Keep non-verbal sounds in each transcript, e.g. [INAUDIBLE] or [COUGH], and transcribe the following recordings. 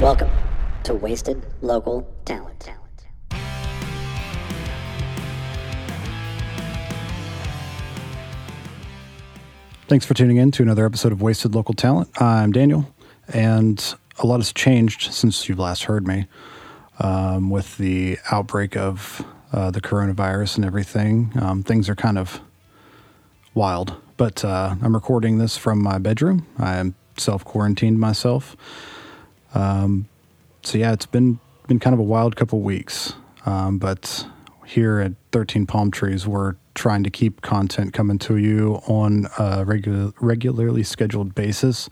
Welcome to Wasted Local Talent. Thanks for tuning in to another episode of Wasted Local Talent. I'm Daniel, and a lot has changed since you've last heard me um, with the outbreak of uh, the coronavirus and everything. Um, things are kind of wild, but uh, I'm recording this from my bedroom. I am self quarantined myself. Um, so yeah, it's been been kind of a wild couple weeks, um, but here at 13 Palm Trees, we're trying to keep content coming to you on a regular, regularly scheduled basis.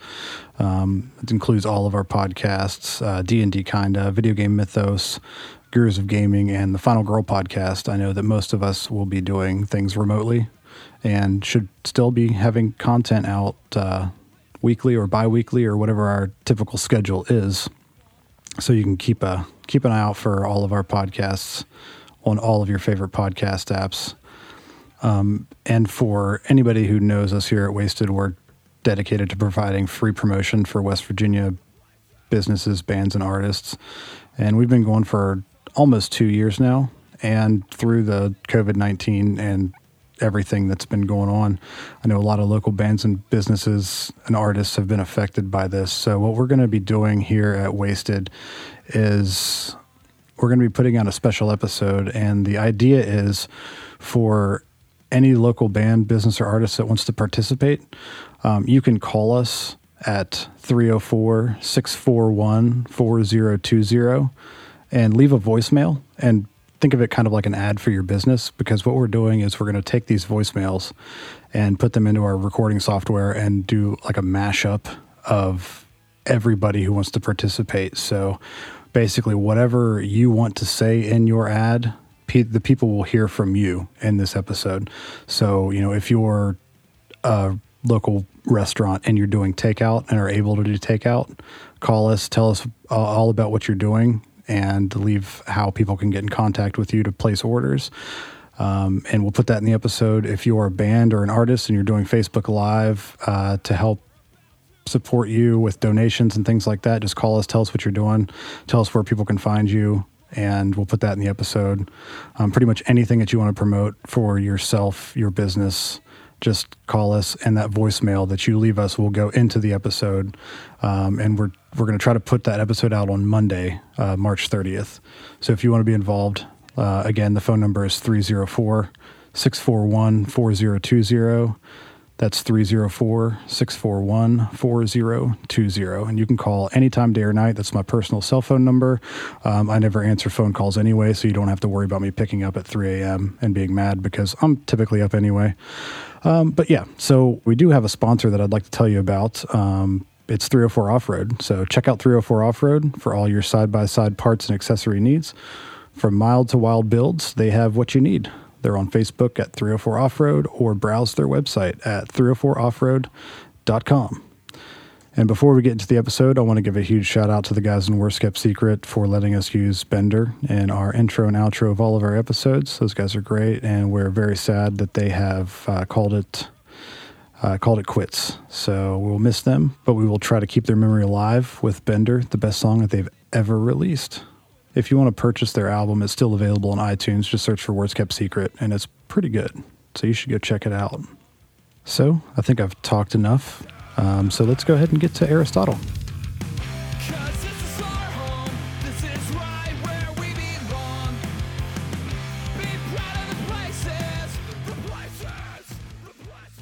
Um, it includes all of our podcasts, uh, D&D Kinda, Video Game Mythos, Gurus of Gaming, and the Final Girl podcast. I know that most of us will be doing things remotely and should still be having content out uh, weekly or bi-weekly or whatever our typical schedule is. So you can keep a keep an eye out for all of our podcasts on all of your favorite podcast apps. Um, and for anybody who knows us here at Wasted, we're dedicated to providing free promotion for West Virginia businesses, bands, and artists. And we've been going for almost two years now. And through the COVID 19 and everything that's been going on, I know a lot of local bands and businesses and artists have been affected by this. So, what we're going to be doing here at Wasted is we're going to be putting out a special episode. And the idea is for any local band, business, or artist that wants to participate, um, you can call us at 304 641 4020 and leave a voicemail and think of it kind of like an ad for your business because what we're doing is we're going to take these voicemails and put them into our recording software and do like a mashup of everybody who wants to participate. So basically, whatever you want to say in your ad, pe- the people will hear from you in this episode. So, you know, if you're a local restaurant and you're doing takeout and are able to do takeout, call us, tell us all about what you're doing, and leave how people can get in contact with you to place orders. Um, and we'll put that in the episode. If you're a band or an artist and you're doing Facebook Live uh, to help support you with donations and things like that, just call us, tell us what you're doing, tell us where people can find you, and we'll put that in the episode. Um, pretty much anything that you want to promote for yourself, your business, just call us, and that voicemail that you leave us will go into the episode. Um, and we're we're going to try to put that episode out on Monday, uh, March 30th. So if you want to be involved, uh, again, the phone number is 304 641 4020. That's 304 641 4020. And you can call anytime, day or night. That's my personal cell phone number. Um, I never answer phone calls anyway, so you don't have to worry about me picking up at 3 a.m. and being mad because I'm typically up anyway. Um, but yeah, so we do have a sponsor that I'd like to tell you about. Um, it's 304 Off Road. So check out 304 Off Road for all your side by side parts and accessory needs. From mild to wild builds, they have what you need. They're on Facebook at 304 Off Road or browse their website at 304offroad.com. And before we get into the episode, I want to give a huge shout out to the guys in Worst Kept Secret for letting us use Bender in our intro and outro of all of our episodes. Those guys are great, and we're very sad that they have uh, called it uh, called it quits. So we'll miss them, but we will try to keep their memory alive with Bender, the best song that they've ever released. If you want to purchase their album, it's still available on iTunes. Just search for Worst Kept Secret, and it's pretty good. So you should go check it out. So I think I've talked enough. Um, so let's go ahead and get to Aristotle.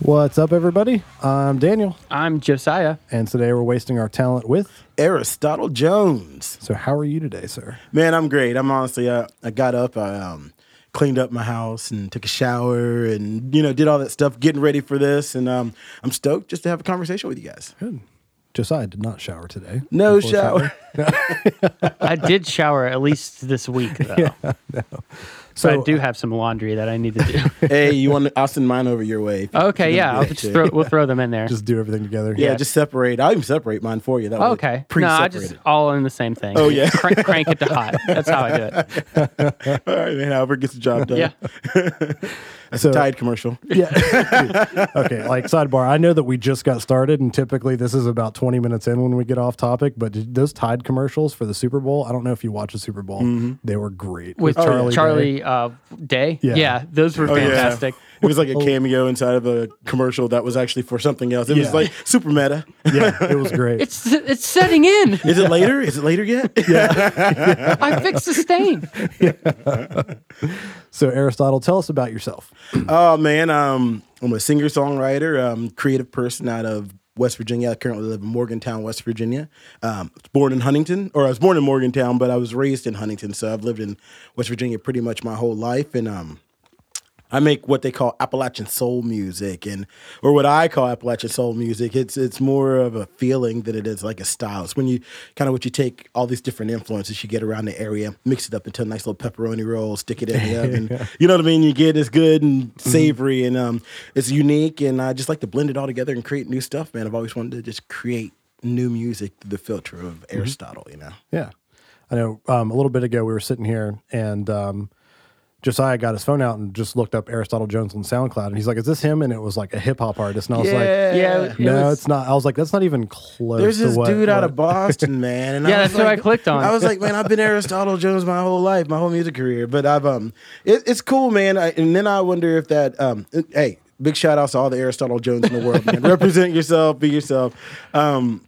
What's up, everybody? I'm Daniel, I'm Josiah. and today we're wasting our talent with. Aristotle Jones. So, how are you today, sir? Man, I'm great. I'm honestly, uh, I got up, I um, cleaned up my house and took a shower and, you know, did all that stuff, getting ready for this. And um, I'm stoked just to have a conversation with you guys. Good. Josiah did not shower today. No Unfortunately. shower. [LAUGHS] I did shower at least this week, though. [LAUGHS] So I do have some laundry that I need to do. [LAUGHS] hey, you want? To, I'll send mine over your way. if you- if okay, you're yeah, I'll just throw, we'll throw them in there. Just do everything together. yeah, yeah. just separate. I'll even separate mine for you. That way okay. No, I just all in the same thing. Oh, yeah. [LAUGHS] crank, crank it to hot. That's how I do it. [LAUGHS] All right, man. However, gets the job done. Yeah. That's So- a Tide commercial. [LAUGHS] Yeah. [LAUGHS] okay. Like sidebar, I know that we just got started, and typically this is about 20 minutes in when we get off topic. But did those Tide commercials for the Super Bowl, I don't know if you watch the Super Bowl, they were great With Charlie. Charlie, Day. uh, Day. Yeah. Yeah. those were Oh, yeah. Fantastic. It was like a cameo inside of a commercial that was actually for something else. It was Yeah. like super meta. Yeah, it was great. It's it's setting in. Is it later? Is it later yet? Yeah. I fixed the stain. [LAUGHS] so Aristotle, tell us about yourself. Oh man, um, I'm a singer songwriter, um, creative person out of West Virginia. I currently live in Morgantown, West Virginia. Um, I was born in Huntington, or I was born in Morgantown, but I was raised in Huntington, so I've lived in West Virginia pretty much my whole life, and um, I make what they call Appalachian soul music, and or what I call Appalachian soul music. It's it's more of a feeling than it is like a style. It's when you kind of what you take all these different influences you get around the area, mix it up into a nice little pepperoni roll, stick it in the [LAUGHS] oven. You know what I mean? You get it's good and savory, and um, it's unique. And I just like to blend it all together and create new stuff. Man, I've always wanted to just create new music through the filter of Aristotle. You know. Yeah. I know um, a little bit ago we were sitting here and um, Josiah got his phone out and just looked up Aristotle Jones on SoundCloud. And he's like, Is this him? And it was like a hip hop artist. And I was like, Yeah, it No, was- it's not. I was like, That's not even close. There's to this what- dude out of Boston, man. And Yeah, I was that's what I clicked on. I was like, man, I've been Aristotle Jones my whole life, my whole music career. But I've um, it, it's cool, man. I, and then I wonder if that um, it- hey, big shout outs to all the Aristotle Jones in the world, man. [LAUGHS] Represent yourself, be yourself. Um,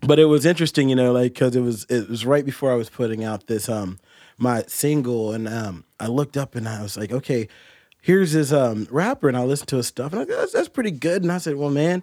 but it was interesting, you know, like because it was it was right before I was putting out this um my single, and um I looked up and I was like, okay, here's this um rapper, and I listened to his stuff, and I go, that's, that's pretty good. And I said, well, man.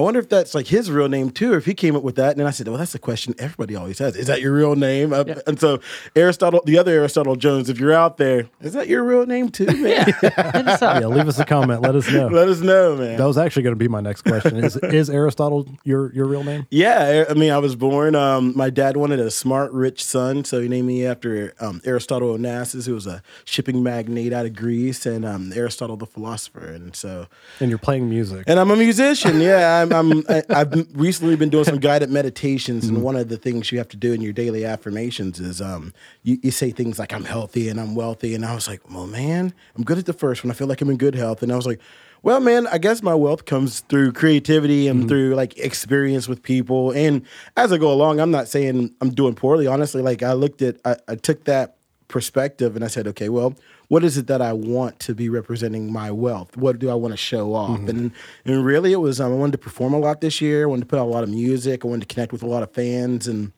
I wonder if that's like his real name too, or if he came up with that. And then I said, well, that's the question everybody always has. Is that your real name? Uh, And so Aristotle, the other Aristotle Jones, if you're out there, is that your real name too, man? Hit us up. Yeah, leave us a comment. Let us know. [LAUGHS] Let us know, man. That was actually going to be my next question. Is [LAUGHS] is Aristotle your your real name? Yeah, I mean, I was born. Um, my dad wanted a smart, rich son, so he named me after um, Aristotle Onassis, who was a shipping magnate out of Greece, and um, Aristotle the philosopher. And so, And you're playing music. and I'm a musician. Yeah, [LAUGHS] I'm. I'm [LAUGHS] I, I've recently been doing some [LAUGHS] guided meditations, and one of the things you have to do in your daily affirmations is um, you, you say things like "I'm healthy" and "I'm wealthy," and I was like, "Well, man, I'm good at the first one. I feel like I'm in good health," and I was like. Well, man, I guess my wealth comes through creativity and through like experience with people. And as I go along, I'm not saying I'm doing poorly. Honestly, like I looked at, I, I took that perspective and I said, okay, well, what is it that I want to be representing my wealth? What do I want to show off? And and really, it was um, I wanted to perform a lot this year. I wanted to put out a lot of music. I wanted to connect with a lot of fans, and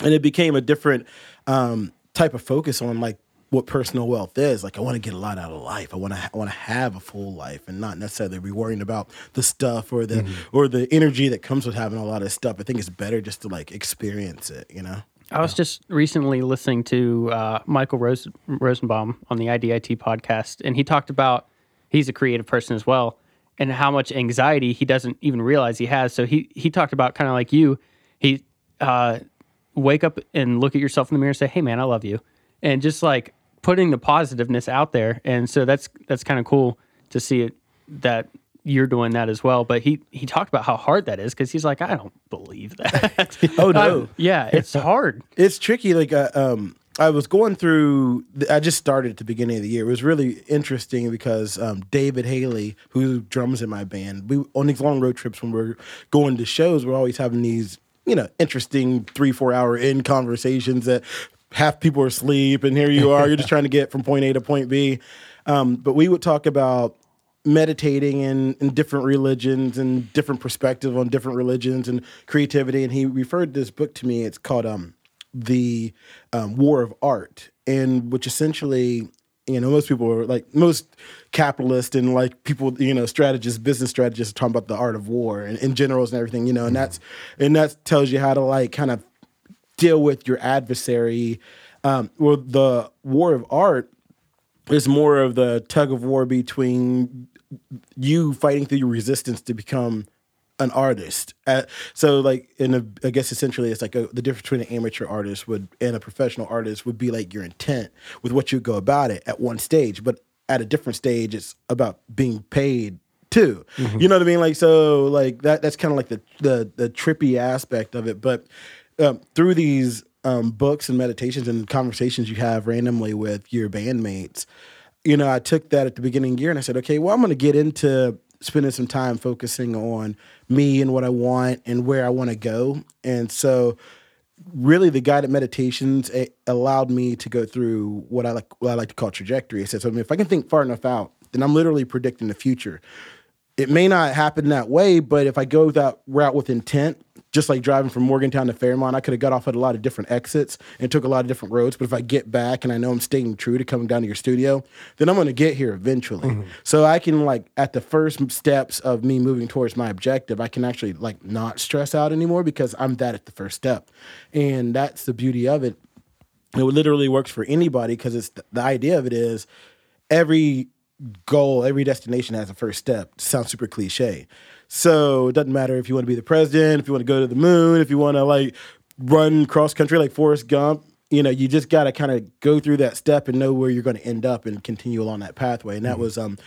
and it became a different um, type of focus on like what personal wealth is. Like I want to get a lot out of life. I want to I want to have a full life and not necessarily be worrying about the stuff or the or the energy that comes with having a lot of stuff. I think it's better just to like experience it. You know. I was just recently listening to uh, Michael Rose- Rosenbaum on the IDIT podcast, and he talked about he's a creative person as well, and how much anxiety he doesn't even realize he has. So he he talked about kind of like you, he uh, wake up and look at yourself in the mirror and say, "Hey, man, I love you," and just like putting the positiveness out there. And so that's that's kind of cool to see it that you're doing that as well. But he he talked about how hard that is because he's like, I don't believe that. [LAUGHS] Oh no. Um, [LAUGHS] yeah, it's hard. [LAUGHS] it's tricky. Like, uh, um, I was going through. I just started at the beginning of the year. It was really interesting because um, David Haley, who drums in my band, we on these long road trips when we're going to shows, we're always having these, you know, interesting three four hour in conversations that half people are asleep, and here you are, you're just trying to get from point A to point B. Um, but we would talk about meditating in, in different religions and different perspectives on different religions and creativity. And he referred this book to me. It's called um, The um, War of Art, and which essentially, you know, most people are like most capitalists and like people, you know, strategists, business strategists are talking about the art of war and, and generals and everything, you know, and that's and that tells you how to like kind of deal with your adversary. Um, well, the war of art is more of the tug of war between you fighting through your resistance to become an artist. Uh, so like in a, I guess essentially it's like a, the difference between an amateur artist would and a professional artist would be like your intent with what you go about it at one stage, but at a different stage it's about being paid too. You know what I mean? Like so like that that's kind of like the the the trippy aspect of it, but um, through these um, books and meditations and conversations you have randomly with your bandmates, you know, I took that at the beginning of the year and I said, okay, well, I'm going to get into spending some time focusing on me and what I want and where I want to go. And so, really, the guided meditations allowed me to go through what I like, what I like to call trajectory. I said, so I mean, if I can think far enough out, then I'm literally predicting the future. It may not happen that way, but if I go that route with intent, just like driving from Morgantown to Fairmont, I could have got off at a lot of different exits and took a lot of different roads. But if I get back and I know I'm staying true to coming down to your studio, then I'm going to get here eventually. Mm-hmm. So I can like at the first steps of me moving towards my objective, I can actually like not stress out anymore because I'm that at the first step, and that's the beauty of it. It literally works for anybody because it's the idea of it is every goal, every destination has a first step. Sounds super cliche. So it doesn't matter if you want to be the president, if you want to go to the moon, if you want to like run cross country like Forrest Gump. You know, you just got to kind of go through that step and know where you're going to end up and continue along that pathway. And that was um,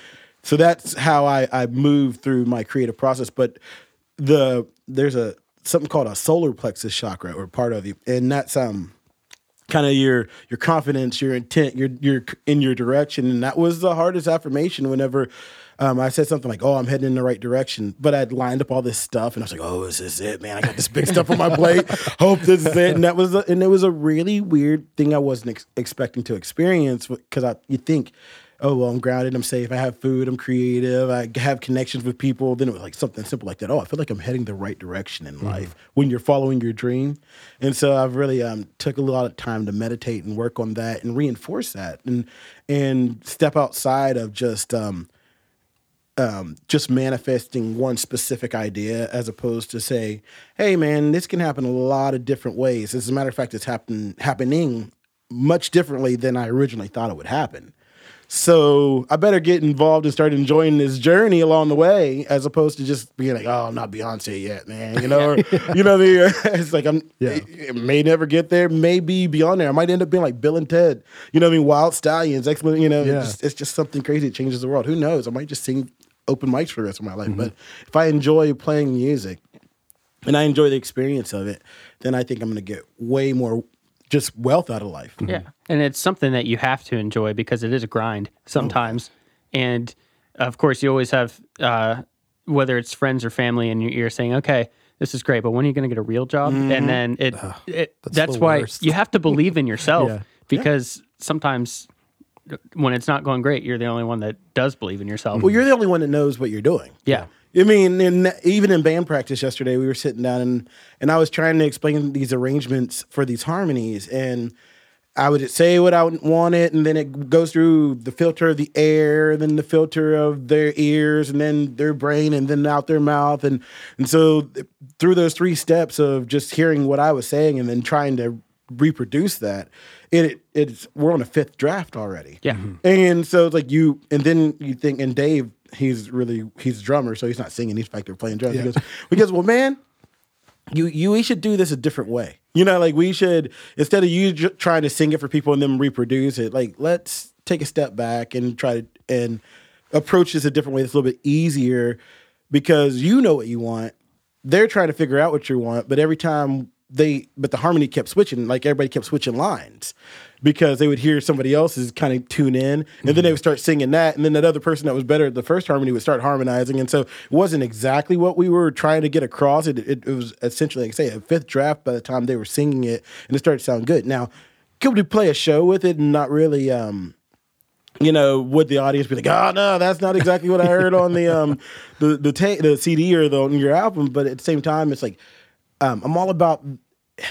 so that's how I I moved through my creative process. But the there's a something called a solar plexus chakra or part of you, and that's um kind of your your confidence, your intent, your your in your direction, and that was the hardest affirmation. Whenever um, I said something like, "Oh, I'm heading in the right direction," but I'd lined up all this stuff, and I was like, "Oh, is this it, man? I got this big stuff on my plate. [LAUGHS] Hope this is it." And that was, a, and it was a really weird thing I wasn't ex- expecting to experience because I you think. Oh well, I'm grounded. I'm safe. I have food. I'm creative. I have connections with people. Then it was like something simple like that. Oh, I feel like I'm heading the right direction in life when you're following your dream. And so I've really um, took a lot of time to meditate and work on that and reinforce that and and step outside of just um, um, just manifesting one specific idea as opposed to say, hey man, this can happen a lot of different ways. As a matter of fact, it's happen happening much differently than I originally thought it would happen. So I better get involved and start enjoying this journey along the way, as opposed to just being like, "Oh, I'm not Beyonce yet, man," you know. [LAUGHS] Or, you know, the [LAUGHS] it's like I'm. Yeah. It, it may never get there. May be beyond there. I might end up being like Bill and Ted. You know, what I mean, Wild Stallions. Excellent. You know, Yeah. it's, just, it's just something crazy that changes the world. Who knows? I might just sing open mics for the rest of my life. But mm-hmm. if I enjoy playing music and I enjoy the experience of it, then I think I'm going to get way more just wealth out of life. Mm-hmm. Yeah. And it's something that you have to enjoy because it is a grind oh. sometimes. And of course, you always have, uh, whether it's friends or family, and you're- you're saying, okay, this is great, but when are you going to get a real job? And mm-hmm. then it, it that's, the why worst. you have to believe in yourself [LAUGHS] Yeah. because sometimes when it's not going great, you're the only one that does believe in yourself. Well, you're the only one that knows what you're doing. yeah. I mean, in, even in band practice yesterday, we were sitting down and and I was trying to explain these arrangements for these harmonies, and I would say what I wanted, and then it goes through the filter of the air, then the filter of their ears, and then their brain, and then out their mouth, and and so through those three steps of just hearing what I was saying and then trying to reproduce that, it it's we're on a fifth draft already. Yeah. Mm-hmm. And so it's like you, and then you think, and Dave, he's really he's a drummer, so he's not singing; he's back there playing drums. He goes, he goes, well, man, you you we should do this a different way. You know, like we should instead of you j- trying to sing it for people and then reproduce it, like let's take a step back and try to and approach this a different way that's a little bit easier because you know what you want. They're trying to figure out what you want, but every time they but the harmony kept switching, like everybody kept switching lines because they would hear somebody else's kind of tune in and then they would start singing that and then that other person that was better at the first harmony would start harmonizing and so it wasn't exactly what we were trying to get across it, it, it was essentially like I say a fifth draft by the time they were singing it and it started to sound good now could we play a show with it and not really um you know, would the audience be like, "Oh no, that's not exactly what I heard on the um [LAUGHS] the the ta- the CD or the on your album?" But at the same time, it's like um, I'm all about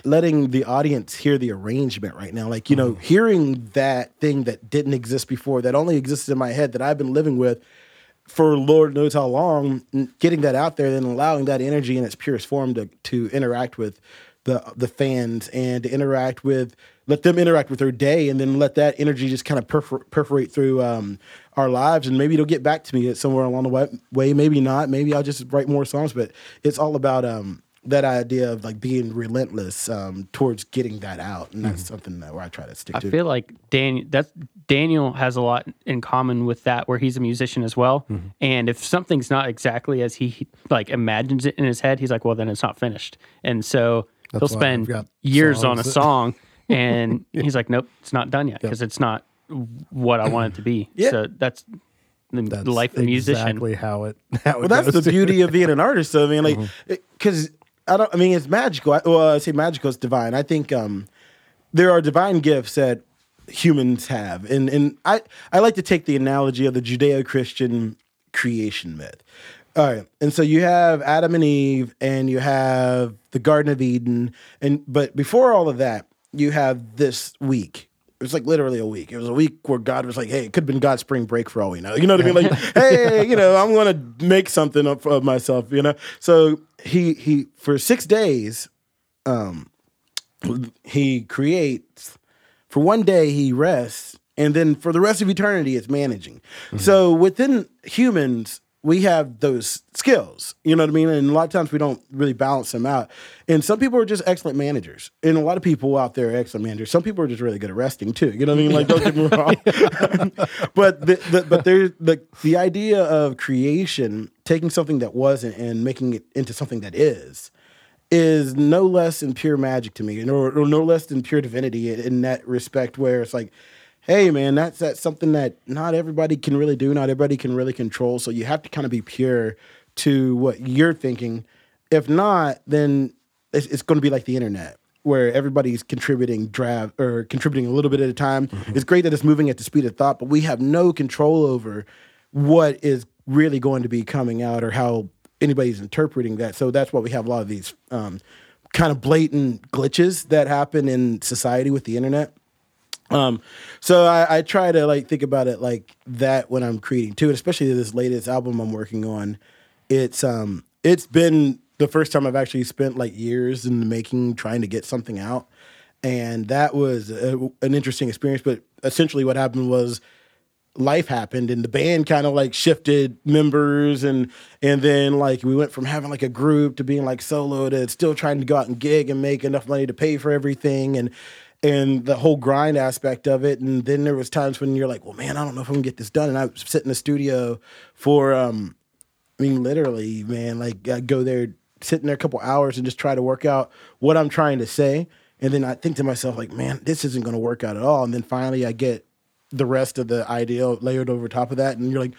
letting the audience hear the arrangement right now. Like you know, hearing that thing that didn't exist before, that only existed in my head, that I've been living with for Lord knows how long, getting that out there, then allowing that energy in its purest form to to interact with the the fans and to interact with let them interact with their day, and then let that energy just kind of perfor- perforate through um, our lives, and maybe it'll get back to me somewhere along the wa- way. Maybe not. Maybe I'll just write more songs. But it's all about um, that idea of like being relentless um, towards getting that out, and that's something that where I try to stick to. I to. feel like Daniel that's Daniel has a lot in common with that where he's a musician as well. Mm-hmm. And if something's not exactly as he like imagines it in his head, he's like, well then it's not finished. And so That's he'll spend years on a that- song [LAUGHS] and he's like, Nope, it's not done yet because it's not what I want it to be. [CLEARS THROAT] Yeah. So that's the That's life of a musician. Exactly how it. How well, that's the beauty of being an artist. So I mean, like, Mm-hmm. I don't. I mean, it's magical. I, well, I say magical. It's divine. I think um, there are divine gifts that humans have, and and I I like to take the analogy of the Judeo-Christian creation myth. All right, and so you have Adam and Eve, and you have the Garden of Eden, and but before all of that, you have this week. It was like literally a week. It was a week where God was like, "Hey, it could have been God's spring break for all we know." You know what I mean? Like, [LAUGHS] "Hey, you know, I'm going to make something of, of myself." You know, so he he for six days, um, he creates. For one day, he rests, and then for the rest of eternity, it's managing. So within humans, we have those skills. You know what I mean? And a lot of times we don't really balance them out. And some people are just excellent managers, and a lot of people out there are excellent managers. Some people are just really good at resting too. You know what I mean? Like, don't get me wrong. [LAUGHS] [LAUGHS] but the, the, but there's the the idea of creation, taking something that wasn't and making it into something that is is no less than pure magic to me, or, or no less than pure divinity in, in that respect. Where it's like, hey, man, that's that's something that not everybody can really do, not everybody can really control. So you have to kind of be pure to what you're thinking. If not, then it's, it's going to be like the internet. Where everybody's contributing draft or contributing a little bit at a time. It's great that it's moving at the speed of thought, but we have no control over what is really going to be coming out or how anybody's interpreting that. So that's why we have a lot of these um, kind of blatant glitches that happen in society with the internet. [LAUGHS] Um, so I, I try to like think about it like that when I'm creating too, especially this latest album I'm working on. It's um it's been the first time I've actually spent like years in the making trying to get something out, and that was a, an interesting experience. But essentially, what happened was life happened and the band kind of like shifted members and and then like we went from having like a group to being like solo to still trying to go out and gig and make enough money to pay for everything and and the whole grind aspect of it. And then there was times when you're like well man i don't know if i'm gonna get this done. And i sit in the studio for um i mean literally man like i go there sit in there a couple hours and just try to work out what i'm trying to say. And then i think to myself like man this isn't gonna work out at all. And then finally i get the rest of the idea layered over top of that, and you're like,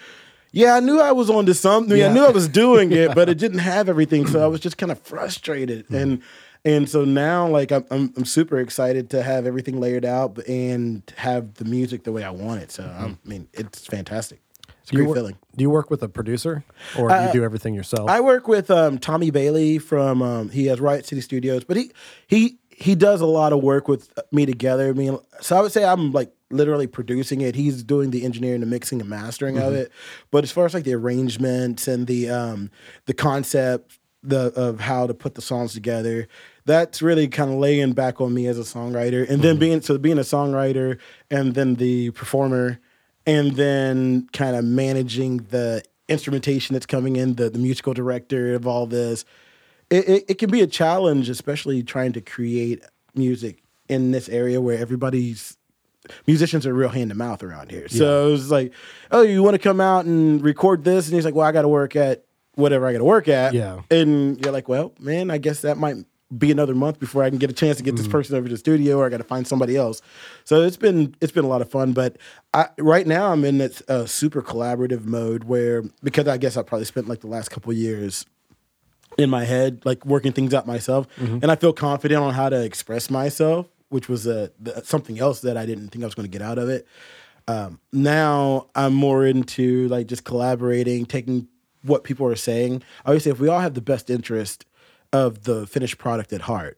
yeah, I knew I was onto something. I knew I was doing it, but [LAUGHS] it didn't have everything, so I was just kind of frustrated. And and so now, like, I'm, I'm I'm super excited to have everything layered out and have the music the way I want it. So I'm, I mean, it's fantastic. It's a Do you, great work, feeling. do you work with a producer, or do you do everything yourself? I work with um, Tommy Bailey from um, he has Riot City Studios, but he he he does a lot of work with me together. I mean, so I would say I'm like literally producing it. He's doing the engineering, the mixing, and mastering of it. But as far as like the arrangements and the um, the concept the of how to put the songs together, that's really kind of laying back on me as a songwriter. And then mm-hmm. being so being a songwriter and then the performer and then kind of managing the instrumentation that's coming in, the, the musical director of all this. It, it, it can be a challenge, especially trying to create music in this area where everybody's musicians are real hand to mouth around here. So it's like, oh, you want to come out and record this? And he's like, well, I got to work at whatever I got to work at. Yeah. And you're like, well, man, I guess that might be another month before I can get a chance to get this person over to the studio, or I got to find somebody else. So it's been it's been a lot of fun. But I, right now I'm in this uh, super collaborative mode where because I guess I probably spent like the last couple years in my head, like working things out myself, and I feel confident on how to express myself, which was a, the, something else that I didn't think I was going to get out of it. Um, now I'm more into like just collaborating, taking what people are saying. I always say if we all have the best interest of the finished product at heart,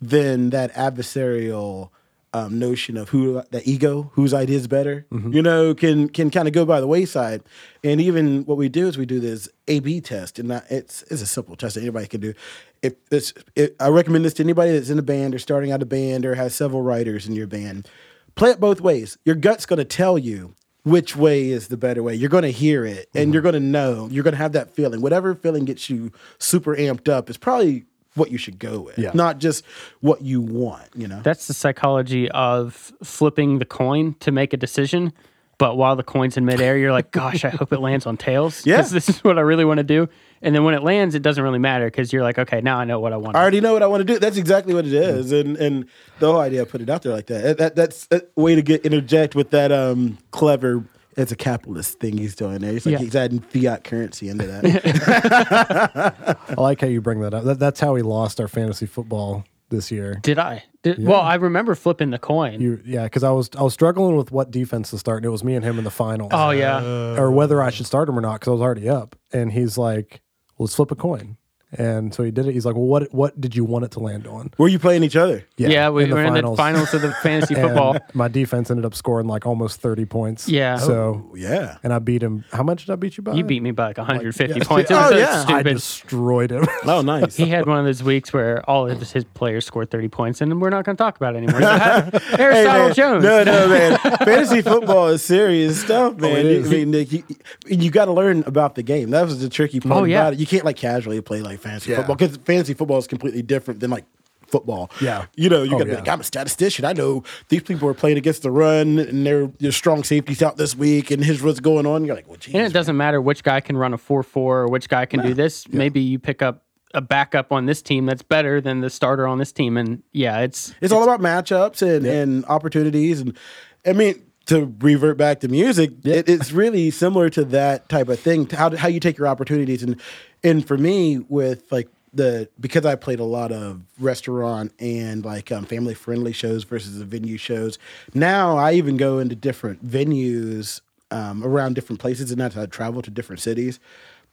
then that adversarial um, notion of who the ego, whose idea is better, you know, can can kind of go by the wayside. And even what we do is we do this A B test, and not, it's it's a simple test that anybody can do. If it's, it, I recommend this to anybody that's in a band or starting out a band or has several writers in your band. Play it both ways. Your gut's going to tell you which way is the better way. You're going to hear it, and mm-hmm. you're going to know. You're going to have that feeling. Whatever feeling gets you super amped up is probably what you should go with, Yeah. not just what you want. You know. That's the psychology of flipping the coin to make a decision. But while the coin's in midair, you're like, gosh, I hope it lands on tails. Yeah. Because this is what I really want to do. And then when it lands, it doesn't really matter because you're like, okay, now I know what I want. I already know what I want to do. That's exactly what it is, and and the whole idea I put it out there like that. That, that that's a way to get interject with that um clever. It's a capitalist thing he's doing there. He's like Yeah. he's adding fiat currency into that. [LAUGHS] I like how you bring that up. That, that's how we lost our fantasy football this year. Did I? Did, Well, I remember flipping the coin. You, yeah, because I was I was struggling with what defense to start, and it was me and him in the final. oh, yeah. Oh. or whether I should start him or not because I was already up. And he's like, "Let's flip a coin." And so he did it. He's like, "Well, what what did you want it to land on?" Were you playing each other? yeah, yeah we were in the finals of the [LAUGHS] fantasy And football. my defense ended up scoring like almost thirty points. Yeah. Oh, so Oh, yeah. and I beat him. How much did I beat you by? You beat me by like 150 yeah. points. It [LAUGHS] Oh, so yeah. I stupid. destroyed him. [LAUGHS] Oh, nice. He had one of those weeks where all of his players scored 30 points, and we're not going to talk about it anymore. So, uh, Hey, Aristotle man. Jones. No, no, man. Fantasy football is serious stuff, man. Oh, it You- is. I mean, Nick, you, you got to learn about the game. That was the tricky oh, part Oh, yeah. about it. You can't like casually play like fantasy Yeah. football because fantasy football is completely different than like football. Yeah. You know, you Oh, got to be like, I'm a statistician. I know these people are playing against the run and they're, they're strong safeties out this week and here's what's going on. You're like, well, geez. And it doesn't matter which guy can run a 4 4 or which guy can do this. Maybe you pick up a backup on this team that's better than the starter on this team. And yeah, it's. It's all about matchups and, and opportunities. And I mean, to revert back to music, it, it's really similar to that type of thing. How how you take your opportunities and and for me with like the because I played a lot of restaurant and like um, family friendly shows versus the venue shows. Now I even go into different venues um, around different places and as I travel to different cities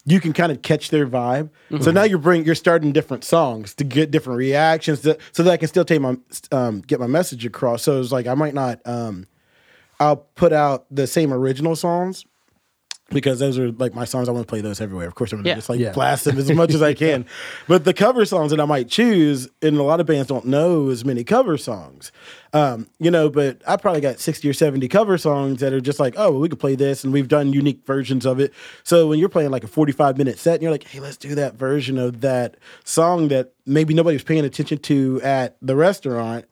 you can kind of catch their vibe. So now you're bring you're starting different songs to get different reactions, to, so that I can still take my um, get my message across. So it's like I might not um, I'll put out the same original songs because those are like my songs. I want to play those everywhere. Of course, I'm gonna Yeah. just like Yeah. blast them as much as I [LAUGHS] can. But the cover songs that I might choose, and a lot of bands don't know as many cover songs, um, you know. But I probably got sixty or seventy cover songs that are just like, oh, well, we could play this, and we've done unique versions of it. So when you're playing like a forty-five minute set, and you're like, hey, let's do that version of that song that maybe nobody was paying attention to at the restaurant,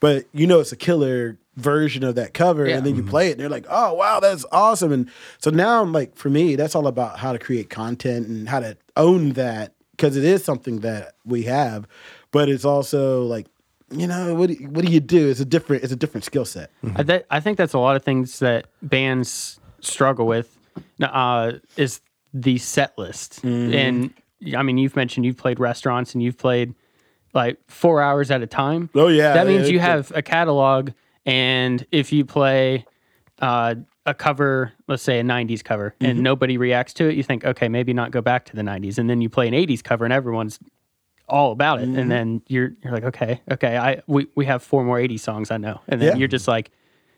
but you know it's a killer version of that cover Yeah. and then you play it and they're like oh wow that's awesome and so now i'm like for me that's all about how to create content and how to own that because it is something that we have but it's also like you know what do, what do you do it's a different it's a different skill set I, that, I think that's a lot of things that bands struggle with uh, is the set list. Mm-hmm. And I mean, you've mentioned you've played restaurants and you've played like four hours at a time. Oh, yeah. That means Yeah, you have a catalog. And if you play uh, a cover, let's say a 90s cover, and Mm-hmm. nobody reacts to it, you think, okay, maybe not go back to the 90s. And then you play an 80s cover and everyone's all about it. Mm-hmm. And then you're you're like, okay, okay, I we, we have four more 80s songs I know. And then Yeah. you're just like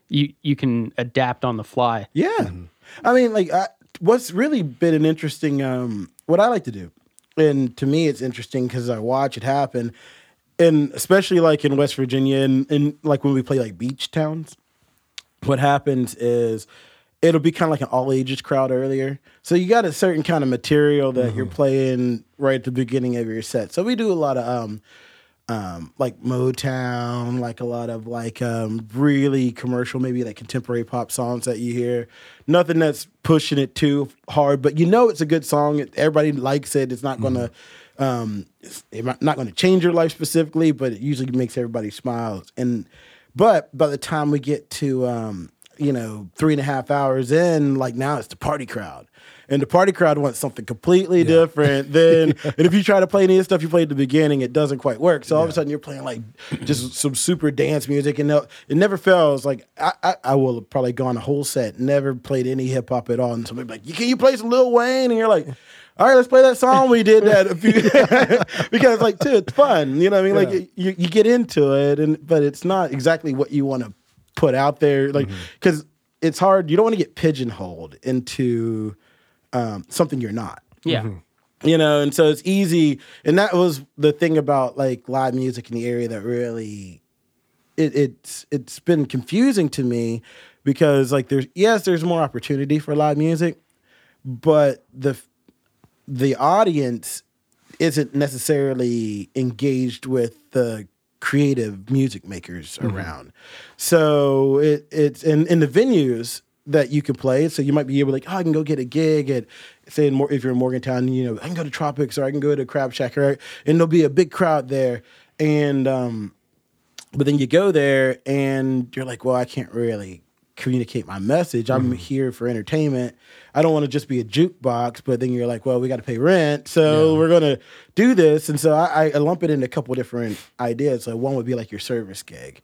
you you can adapt on the fly. Yeah. I mean, like, I, what's really been an interesting, um, what I like to do, and to me, it's interesting because I watch it happen, and especially like in West Virginia and, and like when we play like beach towns, what happens is it'll be kind of like an all ages crowd earlier. So you got a certain kind of material that you're playing right at the beginning of your set. So we do a lot of, um, um, like Motown, like a lot of like um, really commercial, maybe like contemporary pop songs that you hear. Nothing that's pushing it too hard, but you know it's a good song. Everybody likes it. It's not gonna, um, it's not gonna change your life specifically, but it usually makes everybody smile. And but by the time we get to um, you know three and a half hours in, like now it's the party crowd. And the party crowd wants something completely different than, [LAUGHS] and if you try to play any of the stuff you played at the beginning, it doesn't quite work. So all of a sudden you're playing like just some super dance music, and it never fails. Like I, I, I will have probably gone a whole set, never played any hip hop at all, and somebody like, can you play some Lil Wayne?" And you're like, all right, let's play that song we did that a few [LAUGHS] because like too, it's fun. You know what I mean? Like you, you get into it and but it's not exactly what you want to put out there. Like mm-hmm. because it's hard. You don't want to get pigeonholed into um, something you're not Yeah. you know and so it's easy and that was the thing about like live music in the area that really it, it's it's been confusing to me because like there's yes there's more opportunity for live music but the the audience isn't necessarily engaged with the creative music makers around. So it it's in in the venues that you can play. So you might be able to like, oh, I can go get a gig at say in if you're in Morgantown, you know, I can go to Tropics or I can go to Crab Shack, right? And there'll be a big crowd there. And um but then you go there and you're like, well, I can't really communicate my message. I'm here for entertainment. I don't want to just be a jukebox. But then you're like, well, we got to pay rent, so we're gonna do this. And so I, I lump it in a couple different ideas. So one would be like your service gig,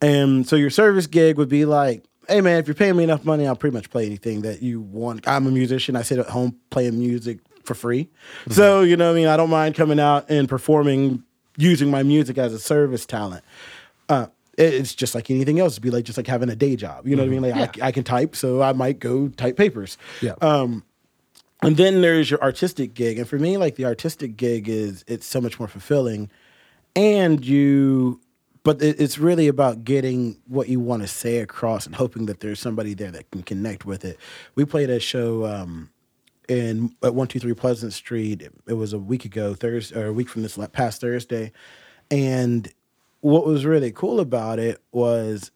and so your service gig would be like. Hey man, if you're paying me enough money, I'll pretty much play anything that you want. I'm a musician. I sit at home playing music for free. So, you know what I mean? I don't mind coming out and performing using my music as a service talent uh, it's just like anything else. It'd be like just like having a day job. You know what I mean? Like I, I can type, so I might go type papers. Yeah. Um, and then there's your artistic gig, and for me, like the artistic gig is it's so much more fulfilling, and you. But it- it's really about getting what you want to say across and hoping that there's somebody there that can connect with it. We played a show um, in at one two three Pleasant Street. It was a week ago, Thursday or a week from this past Thursday, and what was really cool about it was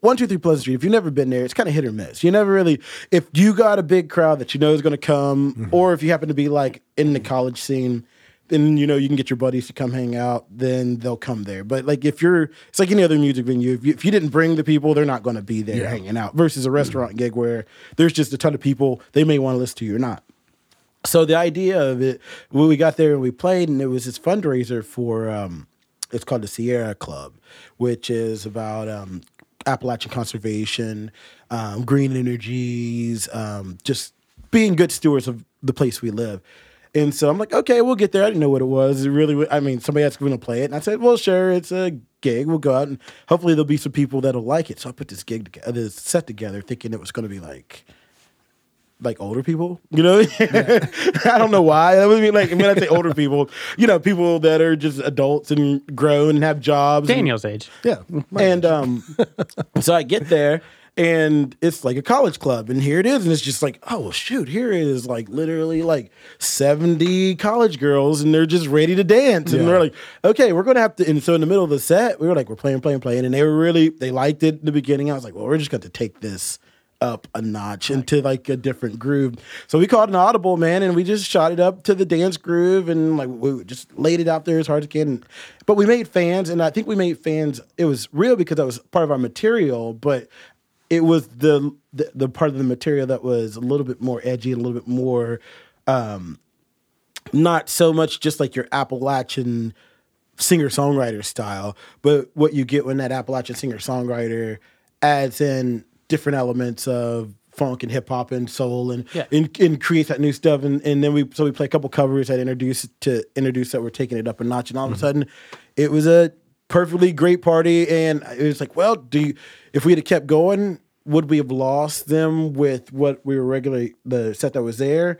one two three Pleasant Street. If you've never been there, it's kind of hit or miss. You never really if you got a big crowd that you know is going to come, or if you happen to be like in the college scene. Then you know you can get your buddies to come hang out. Then they'll come there. But like if you're, it's like any other music venue. If you, if you didn't bring the people, they're not going to be there hanging out. Versus a restaurant gig where there's just a ton of people. They may want to listen to you or not. So the idea of it, when we got there and we played, and it was this fundraiser for, um, it's called the Sierra Club, which is about um, Appalachian conservation, um, green energies, um, just being good stewards of the place we live. And so I'm like, okay, we'll get there. I didn't know what it was. It really, wa- I mean, somebody asked me to play it, and I said, well, sure, it's a gig. We'll go out, and hopefully there'll be some people that'll like it. So I put this gig together, this set together, thinking it was going to be like like older people, you know. [LAUGHS] I don't know why. That would mean like when I say older people, you know, people that are just adults and grown and have jobs. and- Daniel's age. Yeah. and um, so I get there and it's like a college club, and here it is, and it's just like, oh shoot, here is like literally like seventy college girls, and they're just ready to dance, and Yeah. we're like, okay, we're gonna have to. And so in the middle of the set, we were like, we're playing, playing, playing, and they were really they liked it in the beginning. I was like, well, we're just to take this up a notch into like a different groove. So we called an audible, man, and we just shot it up to the dance groove and like we just laid it out there as hard as we can. But we made fans, and I think we made fans. It was real because that was part of our material, but it was the the, the part of the material that was a little bit more edgy, a little bit more um, not so much just like your Appalachian singer songwriter style, but what you get when that Appalachian singer songwriter adds in different elements of funk and hip hop and soul and, Yeah. and and creates that new stuff. And, and then we so we play a couple covers that introduce to introduce that we're taking it up a notch. And all of a sudden it was a perfectly great party and it was like well do you, if we had kept going would we have lost them with what we were regularly the set that was there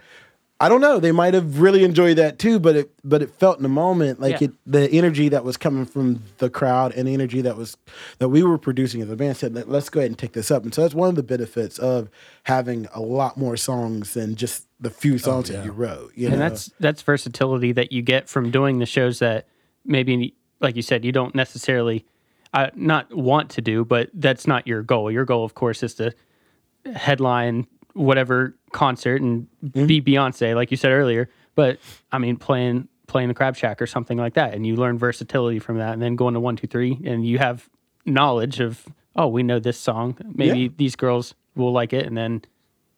I don't know. They might have really enjoyed that too, but it but it felt in the moment like Yeah. it the energy that was coming from the crowd and the energy that was that we were producing as a band said, "Let- let's go ahead and take this up. And so that's one of the benefits of having a lot more songs than just the few oh, songs that you wrote. You and know? that's that's versatility that you get from doing the shows that maybe like you said you don't necessarily uh, not want to do but that's not your goal your goal of course is to headline whatever concert and Mm-hmm. be beyonce like you said earlier but i mean playing playing the crab shack or something like that and you learn versatility from that and then going to one two three and you have knowledge of oh we know this song maybe Yeah. these girls will like it and then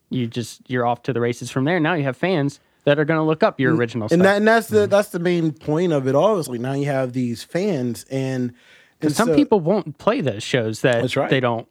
you just you're off to the races from there. Now you have fans that are going to look up your original and stuff. that and that's the mm-hmm. that's the main point of it obviously now you have these fans and and some so- people won't play those shows that That's right. they don't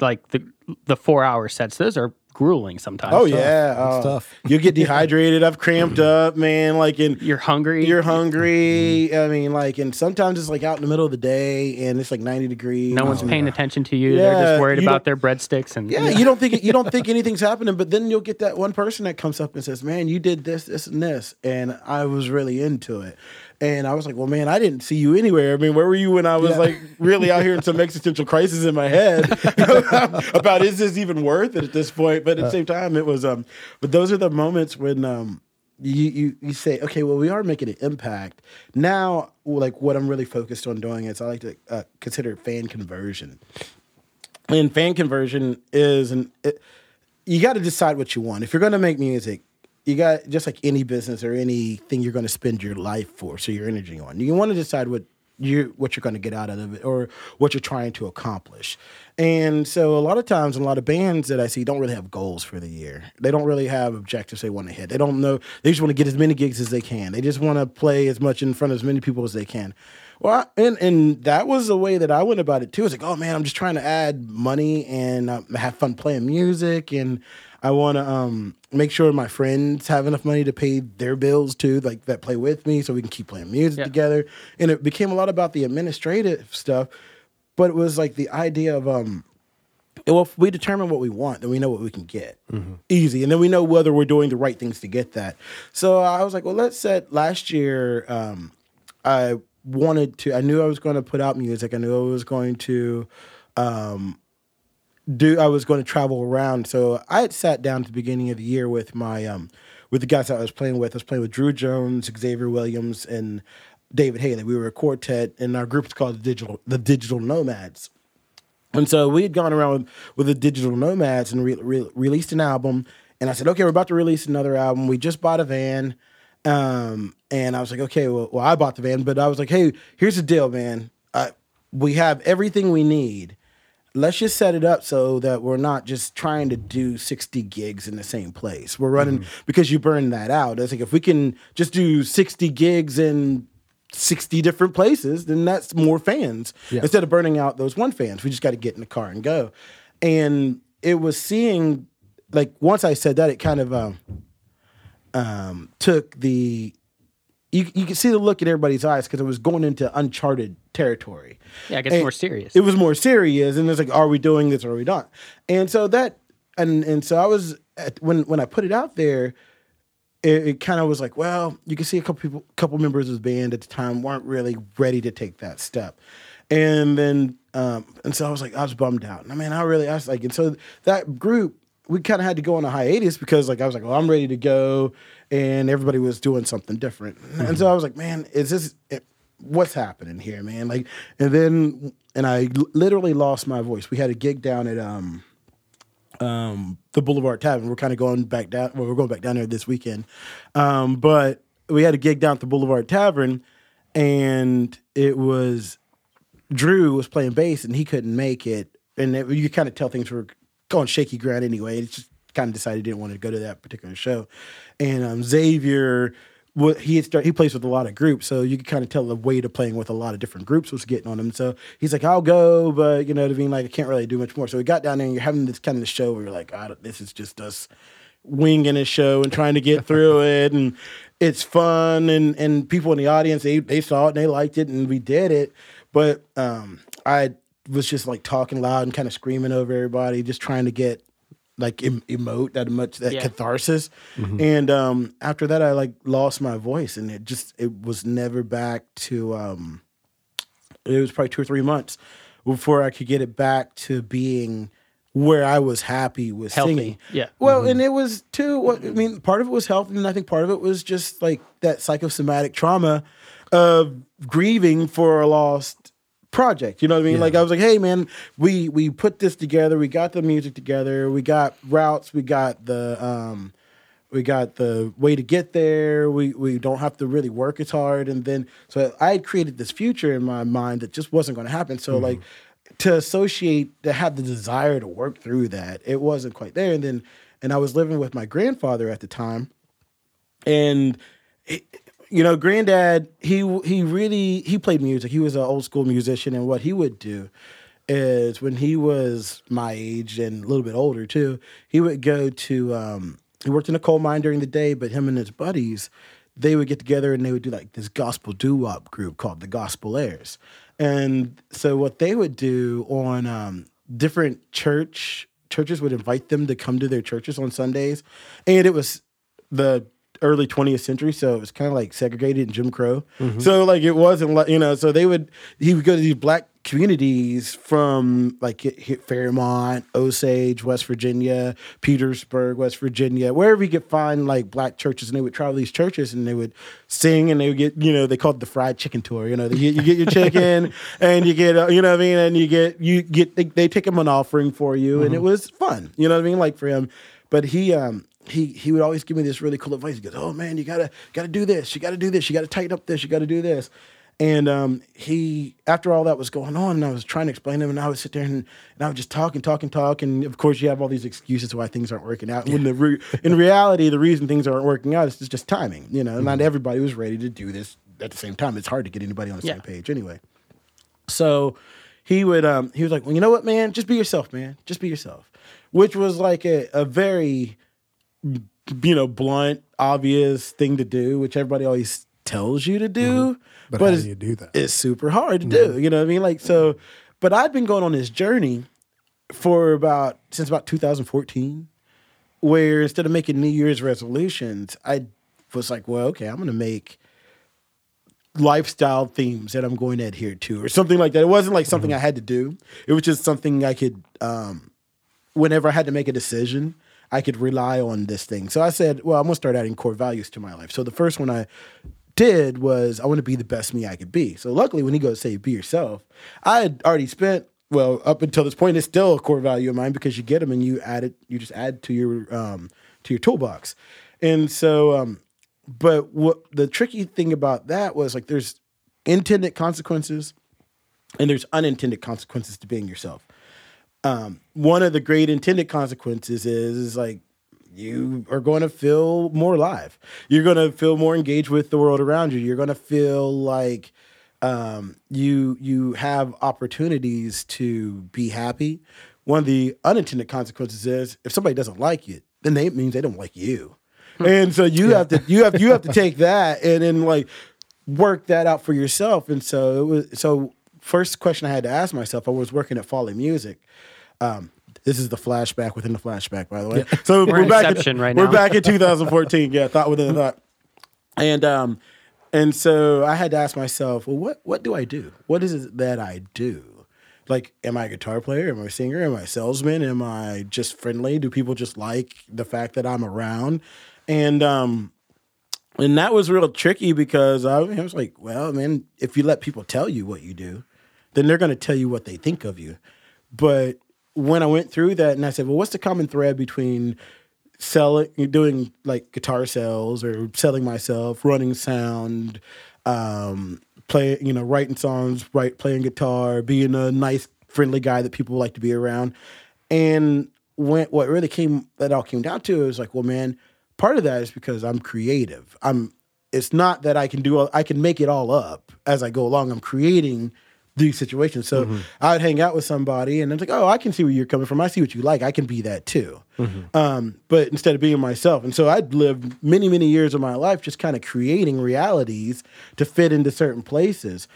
like the the four hour sets. Those are grueling sometimes. Oh yeah, It's uh, tough. [LAUGHS] You get dehydrated. I've cramped up, man. Like and You're hungry. you're hungry. I mean, like, and sometimes it's like out in the middle of the day and it's like 90 degrees. no one's and- paying attention to you. They're just worried about their breadsticks and Yeah, you don't think [LAUGHS] you don't think anything's happening, but then you'll get that one person that comes up and says, "Man, you did this, this, and this," and I was really into it. And I was like, "Well, man, I didn't see you anywhere. I mean, where were you when I was Yeah. like really out here in some existential crisis in my head [LAUGHS] about is this even worth it at this point?" But at the same time, it was. Um, but those are the moments when um, you you you say, "Okay, well, we are making an impact." Now, like what I'm really focused on doing is I like to uh, consider fan conversion and fan conversion is an it, you got to decide what you want if you're going to make music you got just like any business or anything you're going to spend your life for so your energy on you want to decide what you what you're going to get out of it or what you're trying to accomplish. And so a lot of times a lot of bands that i see don't really have goals for the year. They don't really have objectives they want to hit. They don't know they just want to get as many gigs as they can. They just want to play as much in front of as many people as they can. Well, I- and and that was the way that I went about it too. It's like, oh man, I'm just trying to add money and uh, have fun playing music, and I want to um, make sure my friends have enough money to pay their bills too, like that play with me, so we can keep playing music Yeah. together. And it became a lot about the administrative stuff, but it was like the idea of um, well, if we determine what we want, then we know what we can get. Easy. And then we know whether we're doing the right things to get that. So I was like, well, let's set last year. Um, I wanted to, I knew I was going to put out music. I knew I was going to um, do, I was going to travel around. So I had sat down at the beginning of the year with my, um, with the guys that I was playing with. I was playing with Drew Jones, Xavier Williams, and David Haley. We were a quartet, and our group is called the Digital, the Digital Nomads. And so we had gone around with the Digital Nomads and re- re- released an album. And I said, okay, we're about to release another album. We just bought a van. Um, and I was like, okay, well, well, I bought the van, but I was like, hey, here's the deal, man. We have everything we need. Let's just set it up so that we're not just trying to do 60 gigs in the same place. We're running because you burn that out. I think if we can just do 60 gigs in 60 different places, then that's more fans. Yeah. Instead of burning out those one fans, we just got to get in the car and go. And it was seeing, like, once I said that, it kind of um, um, took the, you, you can see the look in everybody's eyes because it was going into uncharted territory. Yeah, it gets And more serious. It was more serious, and it's like, are we doing this or are we not? And so that, and and so I was at, when when I put it out there, it, it kind of was like, well, you can see a couple people, couple members of the band at the time weren't really ready to take that step, and then um, and so I was like, I was bummed out. And I mean, I really, I was like, and so that group, we kind of had to go on a hiatus because like I was like, well, I'm ready to go, and everybody was doing something different, and so I was like, man, is this? It, What's happening here, man? Like, and then, and I l- literally lost my voice. We had a gig down at um, um, the Boulevard Tavern. We're kind of going back down. Well, we're going back down there this weekend. Um, but we had a gig down at the Boulevard Tavern, and it was Drew was playing bass, and he couldn't make it. And it, you kind of tell things were going shaky ground anyway. It just kind of decided he didn't want to go to that particular show. And um, Xavier. What he had start, he plays with a lot of groups, so you could kind of tell the weight of playing with a lot of different groups was getting on him. So he's like, "I'll go," but you know, to being like, I can't really do much more. So we got down there, and you're having this kind of show where you're like, I don't, "This is just us winging a show and trying to get [LAUGHS] through it, and it's fun." And and people in the audience they they saw it and they liked it, and we did it. But um, I was just like talking loud and kind of screaming over everybody, just trying to get like em- emote that much that Yeah. catharsis. And um after that i like lost my voice and it just it was never back to um it was probably two or three months before i could get it back to being where i was happy with Healthy, singing. Yeah. well and it was too what i mean part of it was health and i think part of it was just like that psychosomatic trauma of grieving for a lost project. You know what I mean? Like I was like, hey man, we we put this together. We got the music together. We got routes. We got the um, we got the way to get there. We we don't have to really work as hard. And then so I had created this future in my mind that just wasn't going to happen. So like to associate to have the desire to work through that, it wasn't quite there. And then and I was living with my grandfather at the time, and it, you know, granddad, he he really he played music. He was an old school musician, and what he would do is when he was my age and a little bit older too. He would go to um, he worked in a coal mine during the day, but him and his buddies they would get together and they would do like this gospel doo wop group called the Gospel Airs. And so what they would do on um, different church churches would invite them to come to their churches on Sundays, and it was the early 20th century so it was kind of like segregated and jim crow. So like it wasn't like you know so they would he would go to these black communities from like fairmont osage west virginia petersburg west virginia wherever he could find like black churches and they would travel these churches and they would sing and they would get you know they called it the fried chicken tour you know you, you get your [LAUGHS] chicken and you get uh, you know what i mean and you get you get they, they take him an offering for you and it was fun you know what i mean like for him. But he um he he would always give me this really cool advice. He goes, "Oh man, you gotta gotta do this. You gotta do this. You gotta tighten up this. You gotta do this." And um, he, after all that was going on, and I was trying to explain to him, and I would sit there and, and I would just talk and talk and talk, and of course you have all these excuses why things aren't working out. When the re- in [LAUGHS] reality, the reason things aren't working out is just- just timing. You know, not everybody was ready to do this at the same time. It's hard to get anybody on the Yeah. same page anyway. So he would um he was like, Well, you know what, man? Just be yourself, man. Just be yourself. Which was like a, a very you know, blunt, obvious thing to do, which everybody always tells you to do. Mm-hmm. But how do it's- you do that? It's super hard to do. Mm-hmm. You know what I mean? Like so but I'd been going on this journey for about since about 2014 where instead of making New Year's resolutions, I was like, well, okay, I'm gonna make lifestyle themes that I'm going to adhere to, or something like that. It wasn't like something mm-hmm. I had to do. It was just something I could, um, whenever I had to make a decision, I could rely on this thing. So I said, well, I'm gonna start adding core values to my life. So the first one I did was I want to be the best me I could be. So luckily, when he goes say be yourself, I had already spent. Well, up until this point, it's still a core value of mine because you get them and you add it. You just add to your um, to your toolbox, and so um, but what the tricky thing about that was like there's intended consequences and there's unintended consequences to being yourself. Um, one of the great intended consequences is, is like you are going to feel more alive. You're going to feel more engaged with the world around you. You're going to feel like um, you you have opportunities to be happy. One of the unintended consequences is if somebody doesn't like you, then they, it means they don't like you, and so you have to you have you have to take that and then like work that out for yourself. And so it was so first question I had to ask myself. I was working at Folly Music. Um, this is the flashback within the flashback, by the way. So We're we're, back. In, right we're back in [LAUGHS] 2014. Yeah, thought within a thought. And um, and so I had to ask myself, well, what what do I do? What is it that I do? Like, am I a guitar player? Am I a singer? Am I a salesman? Am I just friendly? Do people just like the fact that I'm around? And um, and that was real tricky because I, I was like, well, man, if you let people tell you what you do, then they're going to tell you what they think of you. But when I went through that and I said, well, what's the common thread between selling, doing like guitar sales or selling myself, running sound, um, play, you know, writing songs, right, playing guitar, being a nice, friendly guy that people like to be around. And when what really came that all came down to is like, well, man, part of that is because I'm creative. I'm. It's not that I can do. I can make it all up as I go along. I'm creating these situations. So I would hang out with somebody, and I'm like, oh, I can see where you're coming from. I see what you like. I can be that too. Um, but instead of being myself, and so I'd lived many, many years of my life just kind of creating realities to fit into certain places.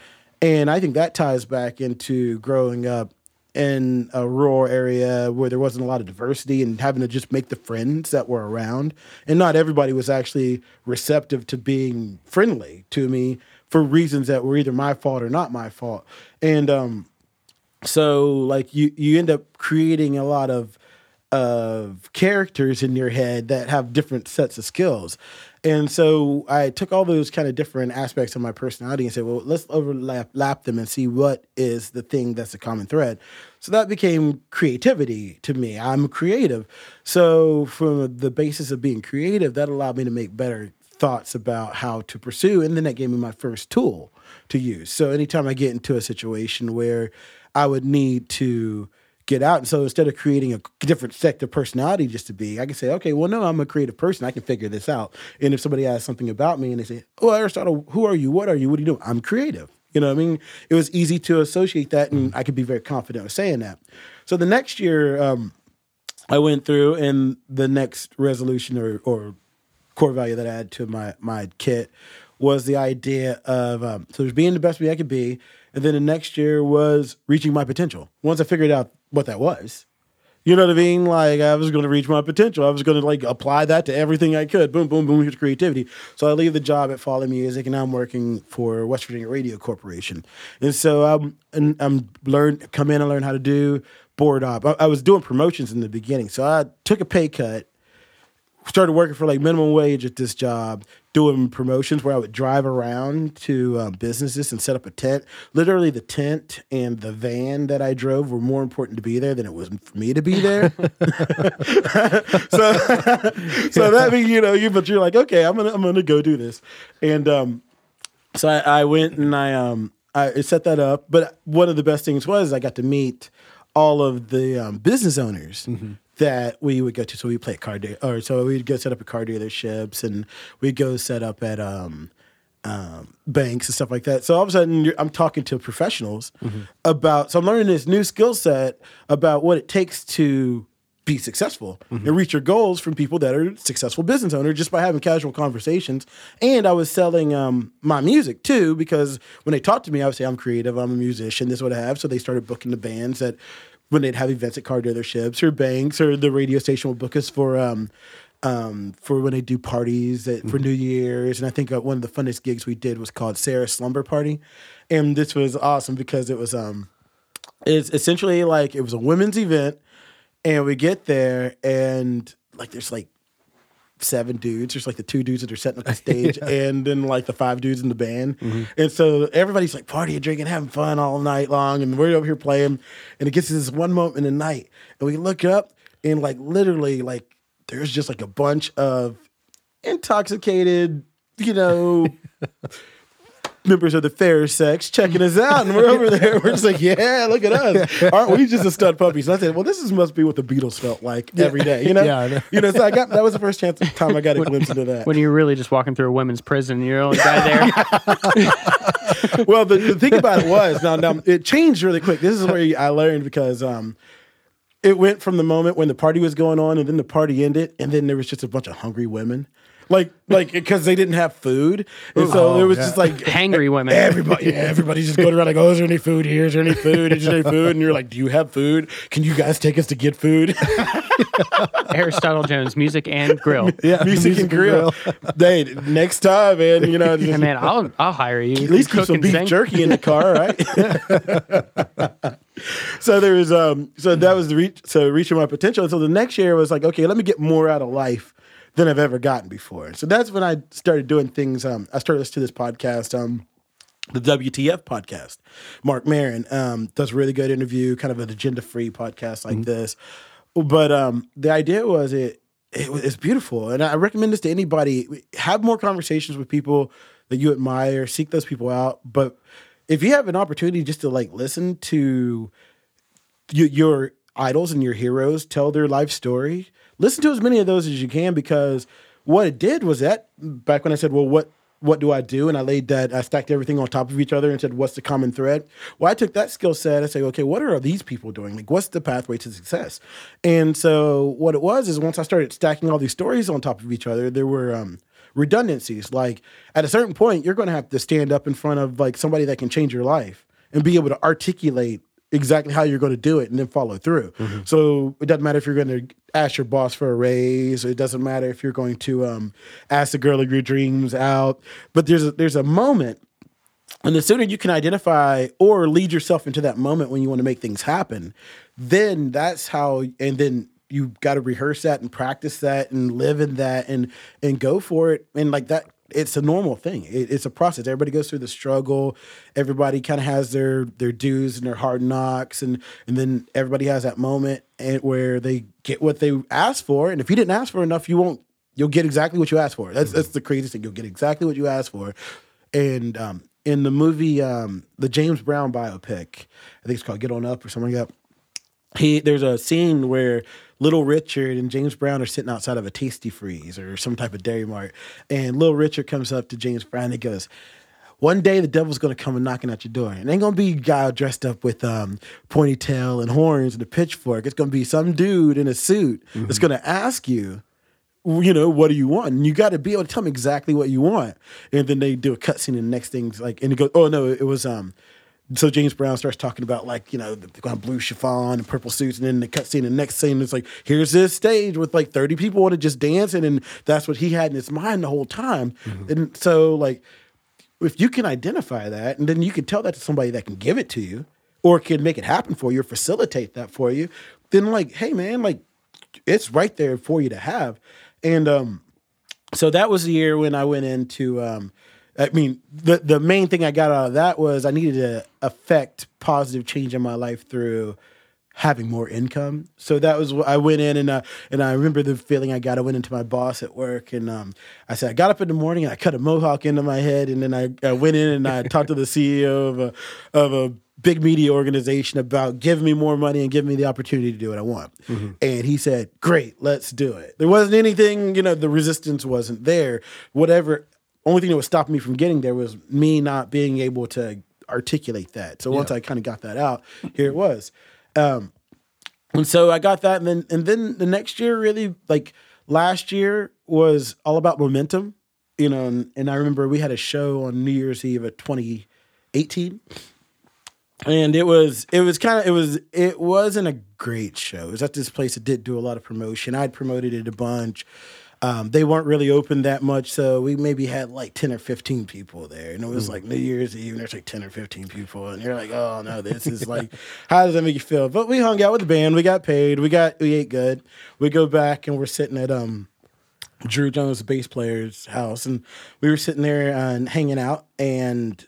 And I think that ties back into growing up in a rural area where there wasn't a lot of diversity and having to just make the friends that were around. And not everybody was actually receptive to being friendly to me for reasons that were either my fault or not my fault. And um, so like you you end up creating a lot of of characters in your head that have different sets of skills. And so I took all those kind of different aspects of my personality and said, well, let's overlap lap them and see what is the thing that's a common thread. So that became creativity to me. I'm creative. So from the basis of being creative, that allowed me to make better thoughts about how to pursue. And then that gave me my first tool to use. So anytime I get into a situation where I would need to get out. And so instead of creating a different sect of personality just to be, I can say, okay, well, no, I'm a creative person. I can figure this out. And if somebody asks something about me and they say, oh, Aristotle, who are you? What are you? What are you doing? I'm creative. You know what I mean? It was easy to associate that, and I could be very confident of saying that. So the next year, um, I went through, and the next resolution or, or core value that I had to my my kit was the idea of um, so there's being the best me I could be, and then the next year was reaching my potential. Once I figured out what that was, you know what I mean? Like I was going to reach my potential. I was going to like apply that to everything I could. Boom, boom, boom. Here's creativity. So I leave the job at Follow Music, and now I'm working for West Virginia Radio Corporation. And so I'm and I'm learn come in and learn how to do board op. I, I was doing promotions in the beginning, so I took a pay cut started working for like minimum wage at this job doing promotions where I would drive around to um, businesses and set up a tent. Literally, the tent and the van that I drove were more important to be there than it was for me to be there. [LAUGHS] [LAUGHS] so, [LAUGHS] so that means you know you, but you're like, okay, I'm gonna I'm gonna go do this, and um, so I, I went and I um I set that up. But one of the best things was I got to meet all of the um, business owners that we would go to. So we play at car deal, or so we'd go set up at car dealerships, and we'd go set up at um, um, banks and stuff like that. So all of a sudden, you're, I'm talking to professionals about. So I'm learning this new skill set about what it takes to be successful and reach your goals from people that are successful business owners just by having casual conversations. And I was selling um, my music too because when they talked to me, I would say I'm creative, I'm a musician, this is what I have. So they started booking the bands that when they'd have events at car dealerships or banks or the radio station would book us for um, um, for when they do parties at, for New Year's. And I think uh, one of the funnest gigs we did was called Sarah's Slumber Party, and this was awesome because it was um, it's essentially like it was a women's event, and we get there and like there's like seven dudes. There's like the two dudes that are setting up the [LAUGHS] stage, and then like the five dudes in the band. Mm-hmm. And so everybody's like partying, drinking, having fun all night long, and we're over here playing. And it gets to this one moment in the night, and we look up, and like literally, like there's just like a bunch of intoxicated, you know. [LAUGHS] Members of the fair sex checking us out, and we're over there. We're just like, "Yeah, look at us! Aren't we just a stud puppy? So I said, "Well, this is, must be what the Beatles felt like every day, you know." Yeah, I know. You know, so I got that was the first chance time I got a glimpse into that. When you're really just walking through a women's prison, you're the only guy there. [LAUGHS] well, the, the thing about it was now, now it changed really quick. This is where I learned because um, it went from the moment when the party was going on, and then the party ended, and then there was just a bunch of hungry women, like like because they didn't have food, and so Oh, there was yeah. just like [LAUGHS] Hangry women. Everybody, yeah, everybody's just going around like, "Oh, is there any food here? Is there any food? Is there any food?" And you're like, "Do you have food? Can you guys take us to get food?" [LAUGHS] Aristotle Jones, music and grill. [LAUGHS] Yeah, music, and grill. Hey, next time, man. You know, just, Hey, man, I'll I'll hire you. at least keep Cook some and beef sing. jerky in the car, right? so there was um so that was the reach so reaching my potential. And so the next year was like, okay, let me get more out of life than I've ever gotten before. So that's when I started doing things. Um, I started listening to this podcast. Um, the WTF podcast. Marc Maron um, does a really good interview, kind of an agenda free podcast like this. But um, the idea was it, it was- it's beautiful, and I recommend this to anybody. Have more conversations with people that you admire. Seek those people out. But if you have an opportunity just to like listen to you, your idols and your heroes tell their life story. Listen to as many of those as you can because what it did was that back when I said, "Well, what what do I do?" and I laid that I stacked everything on top of each other and said, "What's the common thread?" Well, I took that skill set. I say, "Okay, what are these people doing? Like, what's the pathway to success?" And so what it was is once I started stacking all these stories on top of each other, there were um, redundancies. Like at a certain point, you're going to have to stand up in front of like somebody that can change your life and be able to articulate exactly how you're going to do it and then follow through. So it doesn't matter if you're going to ask your boss for a raise. It doesn't matter if you're going to um, ask the girl of your dreams out. But there's a, there's a moment, and the sooner you can identify or lead yourself into that moment when you want to make things happen, then that's how. And then you got to rehearse that and practice that and live in that and and go for it and like that it's a normal thing. It, it's a process. Everybody goes through the struggle. Everybody kind of has their their dues and their hard knocks and and then everybody has that moment and where they get what they asked for and if you didn't ask for enough you won't you'll get exactly what you asked for. That's that's the craziest thing. You'll get exactly what you asked for. And um in the movie um the james brown biopic i think it's called get on up or something like that he there's a scene where little richard and james brown are sitting outside of a Tastee-Freez or some type of dairy mart and little richard comes up to james brown and he goes one day the devil's gonna come and knocking at your door. And it ain't gonna be a guy dressed up with um, ponytail and horns and a pitchfork. It's gonna be some dude in a suit that's gonna ask you, you know, what do you want? And you got to be able to tell them exactly what you want. And then they do a cutscene, and the next thing's like, and it goes, oh no, it was um. So James Brown starts talking about like you know the kind of blue chiffon and purple suits, and then the cut scene, The next scene is like, here's this stage with like thirty people want to just dancing, and that's what he had in his mind the whole time. And so like, if you can identify that, and then you can tell that to somebody that can give it to you, or can make it happen for you, or facilitate that for you, then like, hey man, like it's right there for you to have. And um, so that was the year when I went into. Um, I mean, the the main thing I got out of that was I needed to affect positive change in my life through having more income. So that was what I went in and uh, and I remember the feeling I got. I went into my boss at work and um, I said I got up in the morning and I cut a mohawk into my head and then I, I went in and I [LAUGHS] talked to the CEO of a of a big media organization about giving me more money and giving me the opportunity to do what I want. And he said, "Great, let's do it." There wasn't anything, you know, the resistance wasn't there. Whatever only thing that was stopping me from getting there was me not being able to articulate that. So once I kind of got that out, here it was. Um, and so I got that, and then and then the next year, really like last year was all about momentum, you know. And, and I remember we had a show on New Year's Eve of 2018, and it was it was kind of it was it wasn't a great show. It was at this place that did do a lot of promotion. I'd promoted it a bunch. Um, they weren't really open that much, so we maybe had like ten or fifteen people there, and it was like New Year's Eve, and there's like ten or fifteen people, and you're like, oh no, this is like, [LAUGHS] how does that make you feel? But we hung out with the band, we got paid, we got we ate good. We go back and we're sitting at um Drew Jones, bass player's house, and we were sitting there and hanging out, and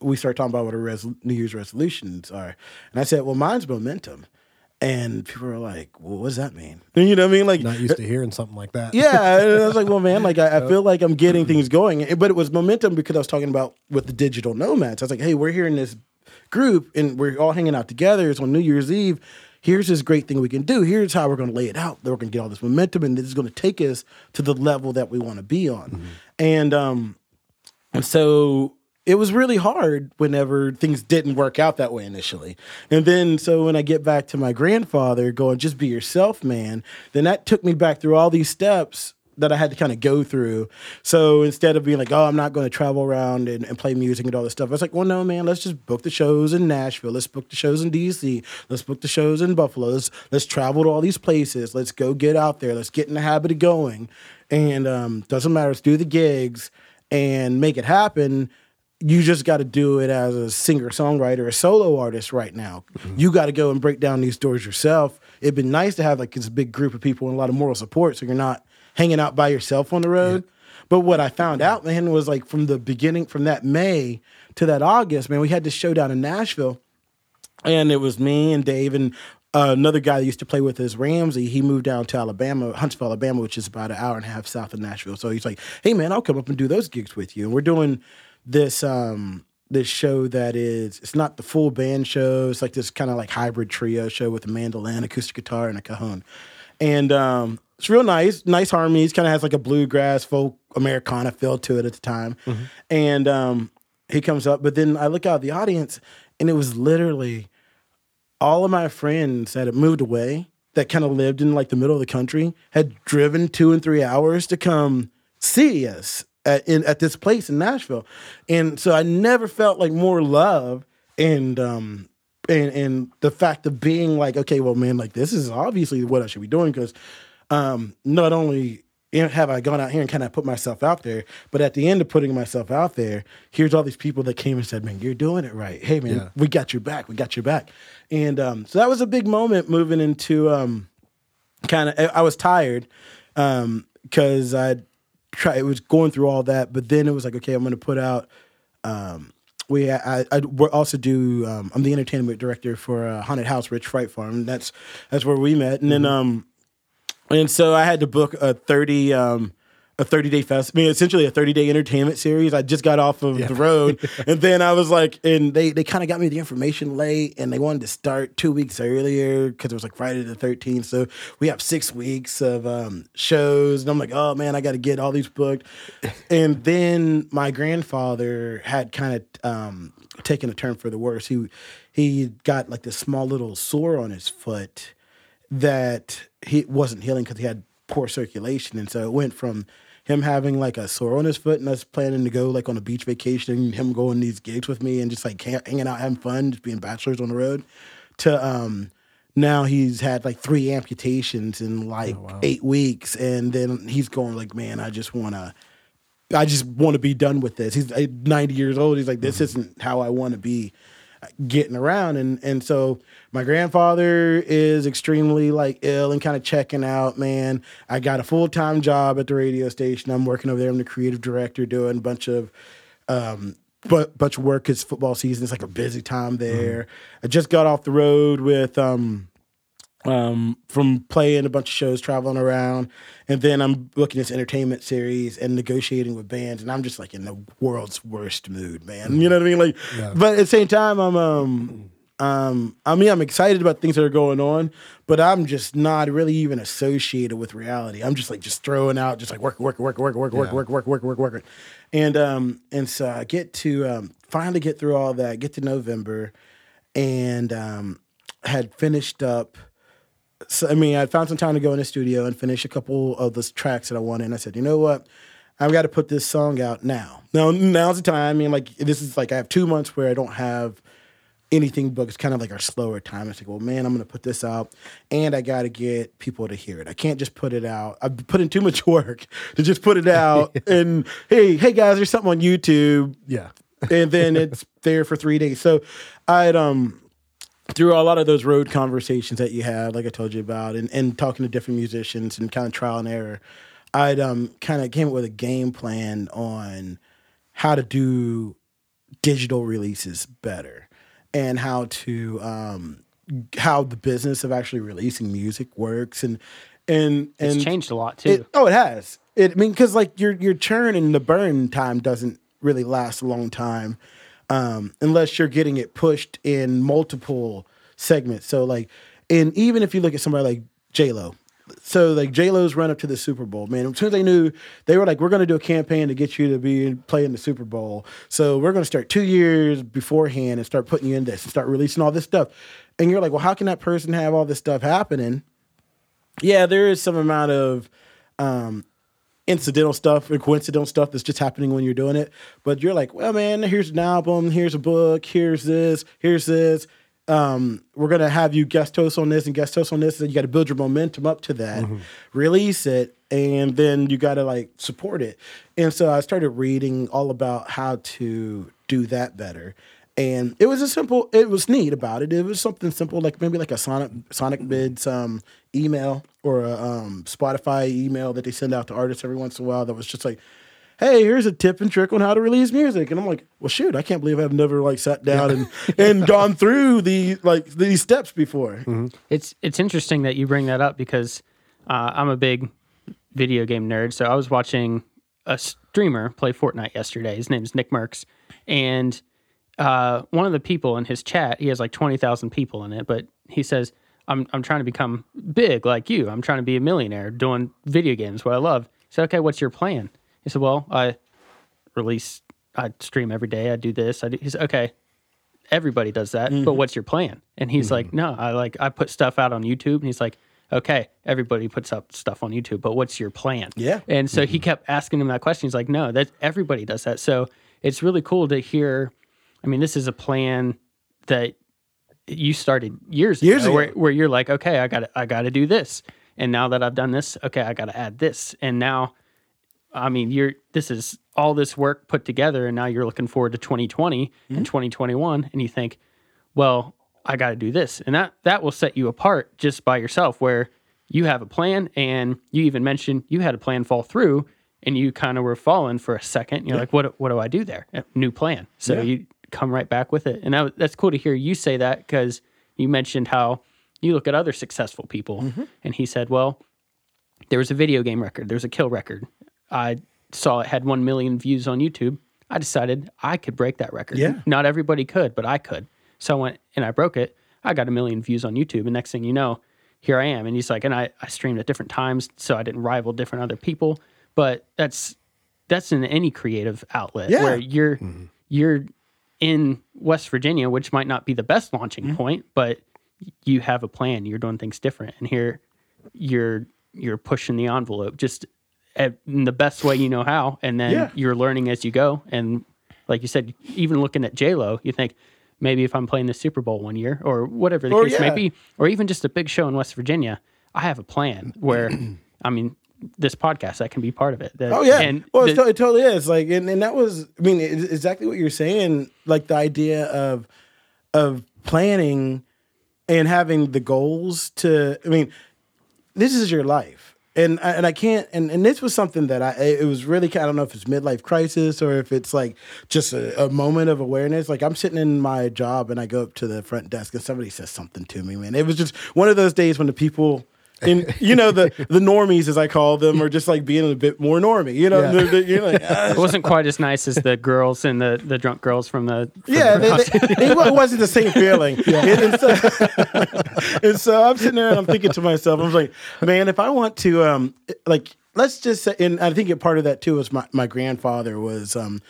we started talking about what our res- New Year's resolutions are, and I said, well, mine's momentum. And people were like, "Well, what does that mean?" You know what I mean? Like, Not used to hearing something like that. yeah, and I was like, well, man, like I, I [LAUGHS] feel like I'm getting things going, but it was momentum because I was talking about with the digital nomads. I was like, hey, we're here in this group and we're all hanging out together. It's on New Year's Eve. Here's this great thing we can do. Here's how we're going to lay it out. We're going to get all this momentum, and this is going to take us to the level that we want to be on. And um, and so it was really hard whenever things didn't work out that way initially. And then, so when I get back to my grandfather going, just be yourself, man, then that took me back through all these steps that I had to kind of go through. So instead of being like, oh, I'm not going to travel around and, and play music and all this stuff, I was like, well, no, man, let's just book the shows in Nashville. Let's book the shows in DC. Let's book the shows in Buffalo. Let's, let's travel to all these places. Let's go get out there. Let's get in the habit of going. And um, doesn't matter. Let's do the gigs and make it happen you just got to do it as a singer songwriter a solo artist right now you got to go and break down these doors yourself it'd been nice to have like this big group of people and a lot of moral support so you're not hanging out by yourself on the road but what i found out man was like from the beginning from that may to that august man we had this show down in nashville and it was me and Dave and uh, another guy that used to play with us, Ramsey. He moved down to Alabama, Huntsville, Alabama, which is about an hour and a half south of Nashville. So he's like, "Hey, man, I'll come up and do those gigs with you." And we're doing this um, this show that is it's not the full band show. It's like this kind of like hybrid trio show with a mandolin, acoustic guitar, and a cajon. And um, it's real nice, nice harmonies. Kind of has like a bluegrass folk Americana feel to it at the time. And um, he comes up, but then I look out the audience, and it was literally all of my friends that had moved away that kind of lived in like the middle of the country had driven two and three hours to come see us at, in, at this place in Nashville. And so I never felt like more love and, um, and, and the fact of being like, okay, well, man, like this is obviously what I should be doing because um, not only have I gone out here and kind of put myself out there, but at the end of putting myself out there, here's all these people that came and said, "Man, you're doing it right. Hey, man, Yeah. we got your back. We got your back." And um, so that was a big moment moving into um, kind of. I was tired because I try. It was going through all that, but then it was like, okay, I'm going to put out. Um, we I, I we also do. Um, I'm the entertainment director for uh, Haunted House Rich Fright Farm. That's that's where we met, and then um, and so I had to book a 30 um, a 30 day fest. I mean, essentially a 30 day entertainment series. I just got off of the road, [LAUGHS] and then I was like, and they they kind of got me the information late, and they wanted to start two weeks earlier because it was like Friday the 13th. So we have six weeks of um, shows, and I'm like, oh man, I got to get all these booked. [LAUGHS] and then my grandfather had kind of um, taken a turn for the worse. He he got like this small little sore on his foot that he wasn't healing because he had poor circulation, and so it went from him having like a sore on his foot and us planning to go like on a beach vacation and him going these gigs with me and just like ha- hanging out having fun just being bachelors on the road to um now he's had like three amputations in like eight weeks. And then he's going like man i just want to i just want to be done with this. He's uh, 90 years old. He's like this isn't how i want to be getting around. And and so my grandfather is extremely like ill and kind of checking out man. I got a full-time job at the radio station. I'm working over there. I'm the creative director doing a bunch of um but bunch of work because football season is like a busy time there. I just got off the road with um um, from playing a bunch of shows, traveling around, and then I'm booking this entertainment series and negotiating with bands, and I'm just like in the world's worst mood, man. You know what I mean? Like, yeah. but at the same time, I'm um, um, I mean, I'm excited about things that are going on, but I'm just not really even associated with reality. I'm just like just throwing out, just like work, work, work, work, work, work, yeah. work, work, work, work, work, and um, and so I get to um, finally get through all that, get to November, and um, had finished up so I mean, I found some time to go in the studio and finish a couple of the tracks that I wanted. And I said, you know what? I've got to put this song out now. Now, now's the time. I mean, like this is like I have two months where I don't have anything booked. It's kind of like our slower time. It's like, well, man, I'm going to put this out, and I got to get people to hear it. I can't just put it out. I've put in too much [LAUGHS] work to just put it out. [LAUGHS] and hey, hey guys, there's something on YouTube Yeah. and then it's there for three days. So I'd um through a lot of those road conversations that you had, like I told you about, and, and talking to different musicians and kind of trial and error, I'd um kind of came up with a game plan on how to do digital releases better and how to um how the business of actually releasing music works and and and It's changed a lot too. it, oh, it has. It, I mean, because like your your churn and the burn time doesn't really last a long time, um, unless you're getting it pushed in multiple segments. So like, and even if you look at somebody like J Lo, so like J Lo's run up to the Super Bowl, man. As soon as they knew, they were like, "We're going to do a campaign to get you to be playing the Super Bowl." So we're going to start two years beforehand and start putting you in this and start releasing all this stuff. And you're like, "Well, how can that person have all this stuff happening?" yeah, there is some amount of um, incidental stuff and coincidental stuff that's just happening when you're doing it. But you're like, well, man, here's an album, here's a book, here's this, here's this. Um, we're gonna have you guest host on this and guest host on this, and you got to build your momentum up to that, release it, and then you got to like support it. And so I started reading all about how to do that better. And it was a simple. It was neat about it. It was something simple, like maybe like a Sonic Sonicbids um, email or a um, Spotify email that they send out to artists every once in a while. That was just like, "Hey, here's a tip and trick on how to release music." And I'm like, "Well, shoot, I can't believe I've never like sat down and and [LAUGHS] gone through the like these steps before." It's it's interesting that you bring that up because uh, I'm a big video game nerd. So I was watching a streamer play Fortnite yesterday. His name's Nick Mercs, and uh, one of the people in his chat, he has like twenty thousand people in it, but he says, "I'm I'm trying to become big like you. I'm trying to be a millionaire doing video games, what I love." He said, "Okay, what's your plan?" He said, "Well, I release, I stream every day. I do this. I do." He said, "Okay." Everybody does that, but mm-hmm. what's your plan? And he's like, mm-hmm. no, I like I put stuff out on YouTube, and he's like, okay, everybody puts up stuff on YouTube, but what's your plan? Yeah. And so he mm-hmm. kept asking him that question. He's like, no, that everybody does that. So it's really cool to hear. I mean, this is a plan that you started years, Years ago, ago. Where, where you're like, okay, I got I got to do this, and now that I've done this, okay, I got to add this, and now, I mean, you're this is all this work put together, and now you're looking forward to 2020 Mm-hmm. and 2021, and you think, well, I got to do this, and that that will set you apart just by yourself, where you have a plan, and you even mentioned you had a plan fall through, and you kind of were falling for a second. You're like, what what do I do there? New plan. So Yeah. you come right back with it, and that, that's cool to hear you say that because you mentioned how you look at other successful people, Mm-hmm. and he said, well, there was a video game record, there's a kill record. I saw it had 1 million views on YouTube. I decided I could break that record. Yeah. Not everybody could, but I could. So I went and I broke it. I got a million views on YouTube. And next thing you know, here I am. And he's like, and I, I streamed at different times so I didn't rival different other people. But that's that's in any creative outlet Yeah. where you're you're in West Virginia, which might not be the best launching mm-hmm. point, but you have a plan. You're doing things different, and here you're you're pushing the envelope just at, in the best way you know how, and then Yeah. you're learning as you go. And like you said, even looking at J Lo, you think maybe if I'm playing the Super Bowl one year or whatever the Or, case may be, or even just a big show in West Virginia, I have a plan where, [CLEARS THROAT] I mean, this podcast that can be part of it. That- Oh yeah. and well, the- it, totally is. Like, and, and that was, I mean, exactly what you're saying. Like the idea of of planning and having the goals to. I mean, this is your life, and I- and I can't. And, and this was something that I. It was really. I don't know if it's midlife crisis or if it's like just a, a moment of awareness. Like I'm sitting in my job and I go up to the front desk and somebody says something to me. Man, it was just one of those days when the people. And you know the the normies as I call them are just like being a bit more normy. You know, Yeah. They're- they're- you're like, ah, [LAUGHS] it wasn't quite as nice as the girls and the, the drunk girls from the from yeah, the- they, they, it wasn't the same feeling. [LAUGHS] And, and so, [LAUGHS] and so I'm sitting there and I'm thinking to myself, I'm like, man, if I want to, um, like, let's just say, and I think a part of that too was my, my grandfather was, um,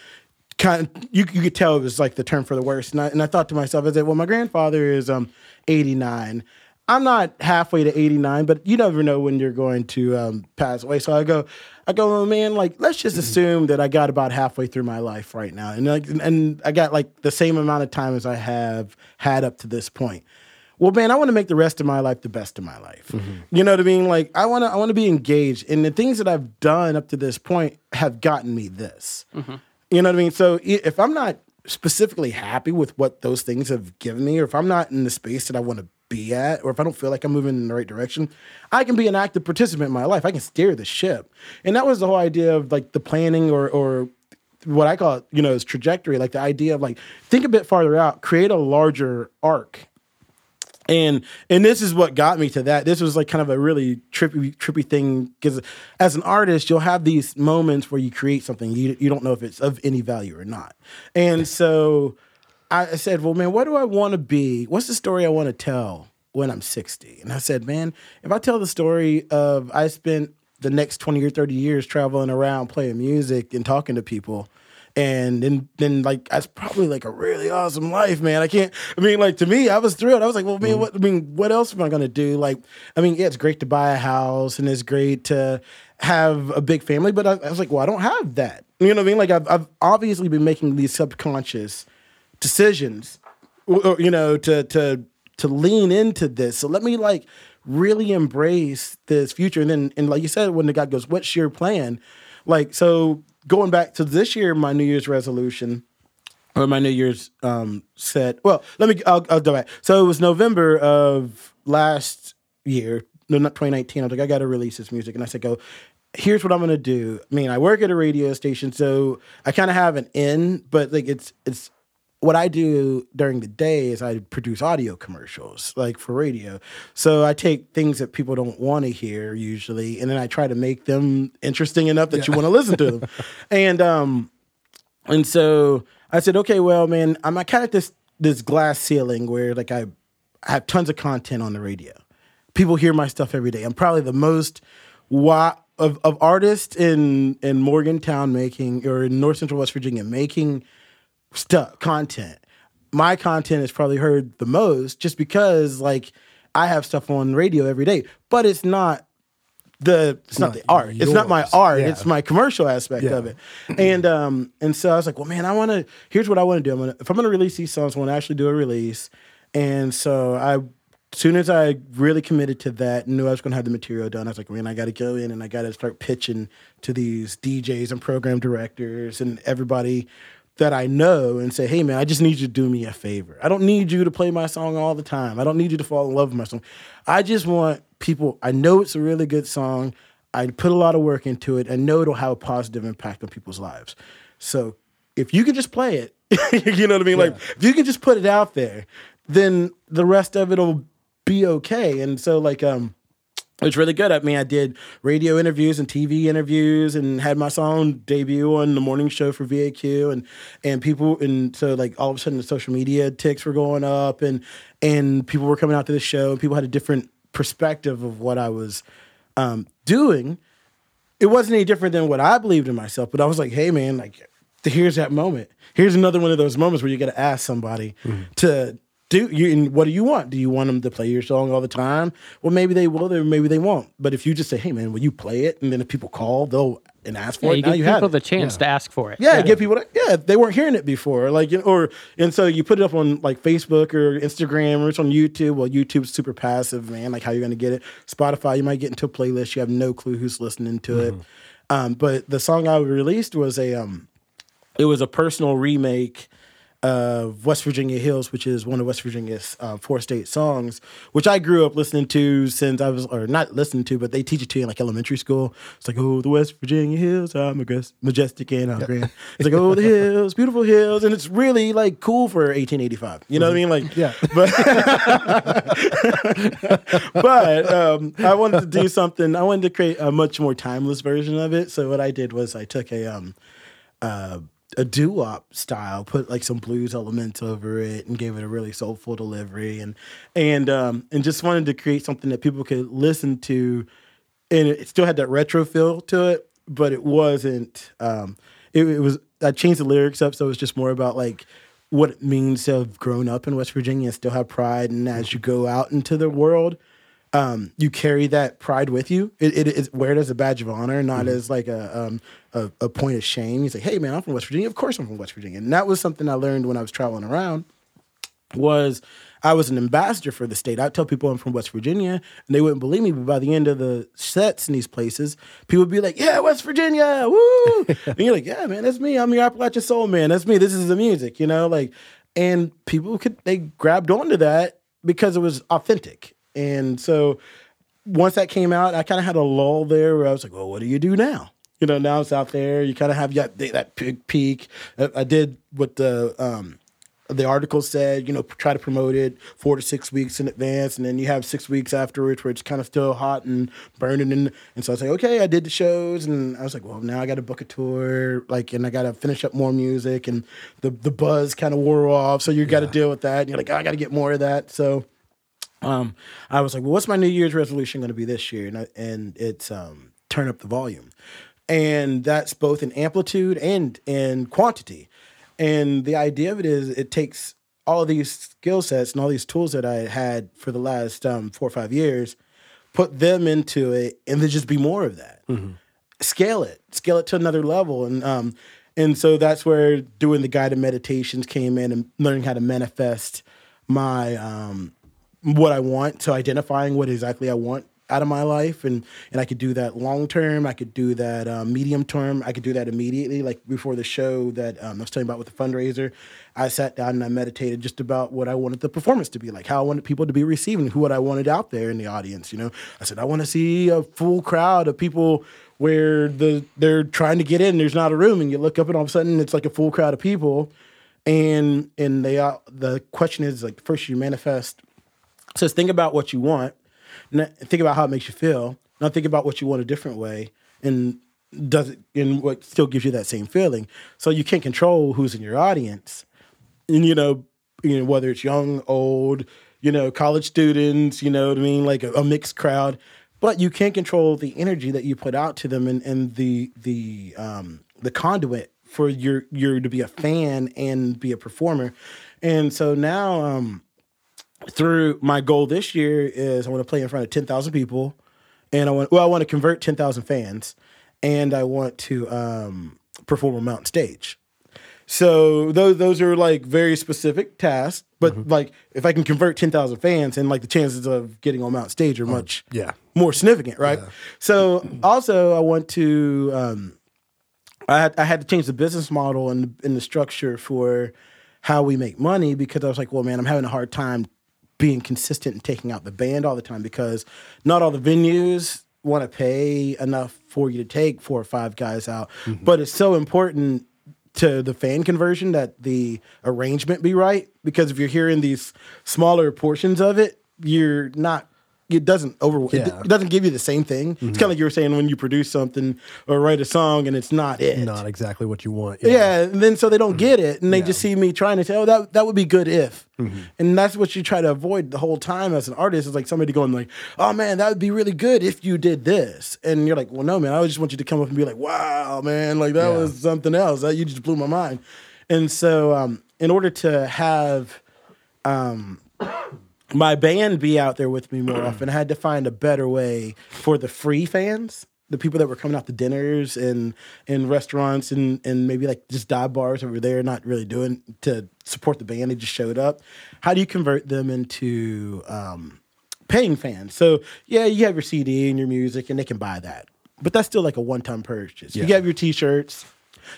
kind of, you, you could tell it was like the term for the worst. And I, and I thought to myself, I said, well, my grandfather is, um, 89. I'm not halfway to 89, but you never know when you're going to um, pass away. So I go, I go, oh, man, like let's just mm-hmm. assume that I got about halfway through my life right now, and like, and I got like the same amount of time as I have had up to this point. Well, man, I want to make the rest of my life the best of my life. Mm-hmm. You know what I mean? Like I want to, I want to be engaged, and the things that I've done up to this point have gotten me this. Mm-hmm. You know what I mean? So if I'm not specifically happy with what those things have given me, or if I'm not in the space that I want to be at, or if I don't feel like I'm moving in the right direction, I can be an active participant in my life. I can steer the ship. And that was the whole idea of like the planning or or what I call it, you know, is trajectory, like the idea of like think a bit farther out, create a larger arc and and this is what got me to that. This was like kind of a really trippy trippy thing because as an artist, you'll have these moments where you create something you you don't know if it's of any value or not. And so I said, well, man, what do I want to be? What's the story I want to tell when I'm 60? And I said, man, if I tell the story of I spent the next 20 or 30 years traveling around playing music and talking to people and then then like that's probably like a really awesome life, man. I can't. I mean, like to me, I was thrilled. I was like, well, man, mm-hmm. what? I mean, what else am I gonna do? Like, I mean, yeah, it's great to buy a house and it's great to have a big family, but I, I was like, well, I don't have that. You know what I mean? Like, I've I've obviously been making these subconscious decisions, you know, to to to lean into this. So let me like really embrace this future. And then, and like you said, when the guy goes, "What's your plan?" Like, so going back to this year, my New Year's resolution or my New Year's um, set. Well, let me. I'll, I'll go back. So it was November of last year, no, not 2019. I was like, I got to release this music, and I said, go. Here's what I'm gonna do. I mean, I work at a radio station, so I kind of have an in, but like it's it's what I do during the day is I produce audio commercials, like for radio. So I take things that people don't want to hear usually, and then I try to make them interesting enough that you want to listen to them. [LAUGHS] And um, and so I said, okay, well, man, I'm kind of this this glass ceiling where like I, I have tons of content on the radio. People hear my stuff every day. I'm probably the most wa- of of artists in in Morgantown making or in North Central West Virginia making stuff content. My content is probably heard the most just because like I have stuff on radio every day, but it's not the it's not, not the art. It's not my art. Yeah. It's my commercial aspect Yeah. of it. And um and so I was like, well, man, I want to. Here's what I want to do. I'm gonna if I'm gonna release these songs, I want to actually do a release. And so I, as soon as I really committed to that, knew I was gonna have the material done, I was like, man, I got to go in and I got to start pitching to these DJs and program directors and everybody that I know and say, hey man, I just need you to do me a favor. I don't need you to play my song all the time. I don't need you to fall in love with my song. I just want people, I know it's a really good song. I put a lot of work into it. I know it'll have a positive impact on people's lives. So if you can just play it, [LAUGHS] you know what I mean? Like if you can just put it out there, then the rest of it'll be okay. And so like um it was really good. I mean, I did radio interviews and TV interviews, and had my song debut on the morning show for VAQ, and and people, and so like all of a sudden the social media ticks were going up, and and people were coming out to the show, and people had a different perspective of what I was um, doing. It wasn't any different than what I believed in myself, but I was like, hey man, like here's that moment. Here's another one of those moments where you got to ask somebody to do you and what do you want? Do you want them to play your song all the time? Well, maybe they will, or maybe they won't. But if you just say, "Hey, man, will you play it?" and then if people call, they'll and ask for Yeah, it. you now give you have people it. the chance to ask for it. Yeah, give people. that- Yeah, they weren't hearing it before, like you know, or and so you put it up on like Facebook or Instagram or it's on YouTube. Well, YouTube's super passive, man. Like how you're gonna get it? Spotify, you might get into a playlist. You have no clue who's listening to it. Um, but the song I released was a um, it was a personal remake of West Virginia Hills, which is one of West Virginia's uh, four state songs, which I grew up listening to since I was, or not listening to, but they teach it to you in like elementary school. It's like, oh, the West Virginia hills are majes- majestic and how grand. It's like, oh, the hills, beautiful hills, and it's really like cool for 1885. You know what I mean? Like, Yeah. [LAUGHS] but but um, I wanted to do something. I wanted to create a much more timeless version of it. So what I did was I took a um uh, a doo wop style, put like some blues elements over it, and gave it a really soulful delivery, and and um and just wanted to create something that people could listen to, and it still had that retro feel to it, but it wasn't. Um, it, it was I changed the lyrics up, so it was just more about like what it means to have grown up in West Virginia and still have pride, and as you go out into the world, um, you carry that pride with you. It, it is wear it as a badge of honor, not as like a, um, a a point of shame. You say, "Hey, man, I'm from West Virginia. Of course, I'm from West Virginia." And that was something I learned when I was traveling around. Was I was an ambassador for the state. I'd tell people I'm from West Virginia, and they wouldn't believe me. But by the end of the sets in these places, people would be like, "Yeah, West Virginia, woo!" [LAUGHS] and you're like, "Yeah, man, that's me. I'm your Appalachian soul man. That's me. This is the music, you know." Like, and people could they grabbed onto that because it was authentic. And so once that came out, I kind of had a lull there where I was like, well, what do you do now? You know, now it's out there. You kind of have that, that big peak. I I did what the um, the article said, you know, try to promote it four to six weeks in advance, and then you have six weeks afterwards where it's kind of still hot and burning. And, and so I was like, okay, I did the shows, and I was like, well, now I got to book a tour, like, and I got to finish up more music, and the the buzz kind of wore off, so you got to deal with that. And you're like, "Oh, I got to get more of that. So um, I was like, well, what's my New Year's resolution going to be this year? And, I, and it's um, turn up the volume, and that's both in amplitude and in quantity. And the idea of it is, it takes all of these skill sets and all these tools that I had for the last um, four or five years, put them into it, and then just be more of that. Scale it, scale it to another level, and um, and so that's where doing the guided meditations came in, and learning how to manifest my um, what I want. to identifying what exactly I want out of my life, and and I could do that long term. I could do that um, medium term. I could do that immediately. Like before the show that um, I was telling about with the fundraiser, I sat down and I meditated just about what I wanted the performance to be like, how I wanted people to be receiving, who what I wanted out there in the audience. You know, I said I want to see a full crowd of people where the they're trying to get in. There's not a room, and you look up and all of a sudden it's like a full crowd of people. And and they uh, the question is like first you manifest says think about what you want. Think about how it makes you feel. Now think about what you want a different way and does it and what still gives you that same feeling. So you can't control who's in your audience. And you know you know whether it's young old you know college students you know what i mean? Like a, a mixed crowd. But you can't control the energy that you put out to them and, and the the um the conduit for your your to be a fan and be a performer. And so now um through my goal this year is I want to play in front of 10,000 people and I want well I want to convert 10,000 fans and I want to um, perform on mountain stage. So those those are like very specific tasks, but like if I can convert 10,000 fans and like the chances of getting on mountain stage are much yeah. more significant, right? So also I want to um, I had I had to change the business model and and the structure for how we make money because I was like, well, man, I'm having a hard time being consistent and taking out the band all the time because not all the venues want to pay enough for you to take four or five guys out. Mm-hmm. But it's so important to the fan conversion that the arrangement be right because if you're hearing these smaller portions of it, you're not it doesn't over it doesn't give you the same thing. It's kind of like you were saying when you produce something or write a song and it's not it. Not exactly what you want. Yeah, and then so they don't get it, and they just see me trying to say, "Oh, that that would be good if," and that's what you try to avoid the whole time as an artist. Is like somebody going like, "Oh man, that would be really good if you did this," and you're like, "Well, no, man, I just want you to come up and be like, wow, man, like that Yeah. was something else. That you just blew my mind." And so, um, in order to have um, my band be out there with me more [CLEARS THROAT] often. I had to find a better way for the free fans, the people that were coming out to dinners and and restaurants and and maybe like just dive bars over there, not really doing to support the band. They just showed up. How do you convert them into um, paying fans? So yeah, you have your CD and your music, and they can buy that, but that's still like a one time purchase. You have your T-shirts.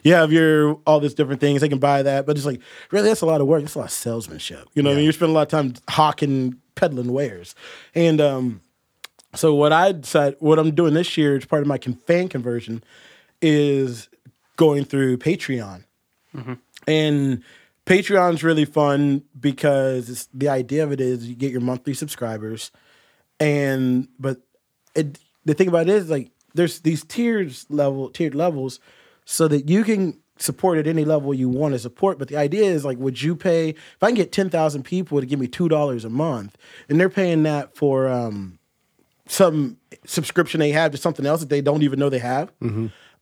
You have your all these different things. They can buy that, but it's like really that's a lot of work. It's a lot of salesmanship. You know, what I mean, you're spending a lot of time hawking, peddling wares, and um, so what I decided, what I'm doing this year as part of my fan conversion, is going through Patreon, and Patreon's really fun because it's, the idea of it is you get your monthly subscribers, and but it, the thing about it is like there's these tiers level tiered levels so that you can support at any level you want to support but the idea is like would you pay if i can get 10,000 people to give me $2 a month and they're paying that for um some subscription they have to something else that they don't even know they have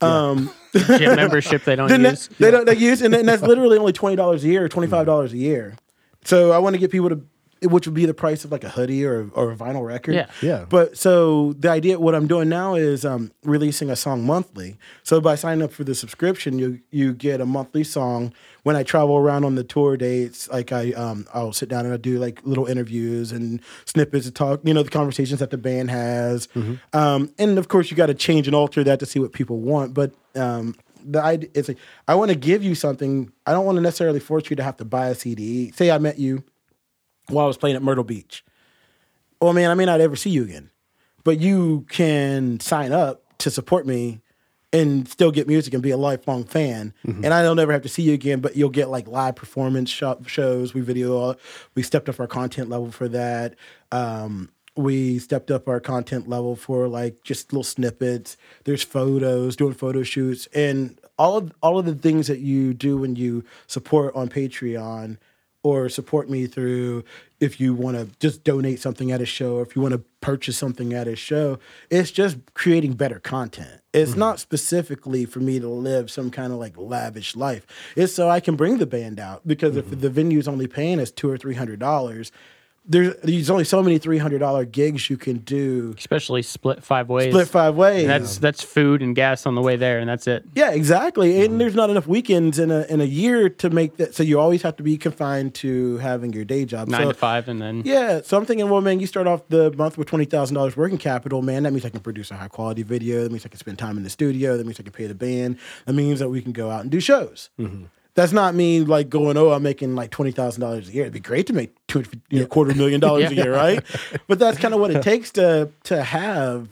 um [LAUGHS] Gym membership they don't then use. that- they don't they use and, then that's literally only twenty dollars a year or twenty five dollars a year. So I want to get people to which would be the price of like a hoodie or or a vinyl record. Yeah. Yeah. But so the idea what I'm doing now is um releasing a song monthly. So by signing up for the subscription, you you get a monthly song. When I travel around on the tour dates, like I um I'll sit down and I do like little interviews and snippets to talk, you know, the conversations that the band has. Um and of course you got to change and alter that to see what people want, but um the idea it's like I want to give you something. I don't want to necessarily force you to have to buy a CD. Say I met you while I was playing at Myrtle Beach. Well, man, I may not ever see you again, but you can sign up to support me and still get music and be a lifelong fan. And I don't ever have to see you again, but you'll get like live performance sho- shows. We video, all, we stepped up our content level for that. Um, we stepped up our content level for like just little snippets. There's photos, doing photo shoots, and all of all of the things that you do when you support on Patreon or support me through if you want to just donate something at a show or if you want to purchase something at a show. It's just creating better content. It's mm-hmm. not specifically for me to live some kind of like lavish life. It's so i can bring the band out because if mm-hmm. the venue's only paying us two or three hundred dollars there's there's only so many three hundred dollar gigs you can do Especially split five ways. split five ways And that's that's food and gas on the way there, and that's it. Yeah, exactly. And there's not enough weekends in a in a year to make that. So you always have to be confined to having your day job. Nine so, to five, and then Yeah, so I'm thinking, well, man, you start off the month with twenty thousand dollars working capital, man. That means I can produce a high quality video. That means I can spend time in the studio. That means I can pay the band. That means that we can go out and do shows. Mm-hmm. That's not me like going, oh, I'm making like twenty thousand dollars a year. It'd be great to make two, you know, quarter million [LAUGHS] dollars a year, right? but that's kind of what it [LAUGHS] takes to to have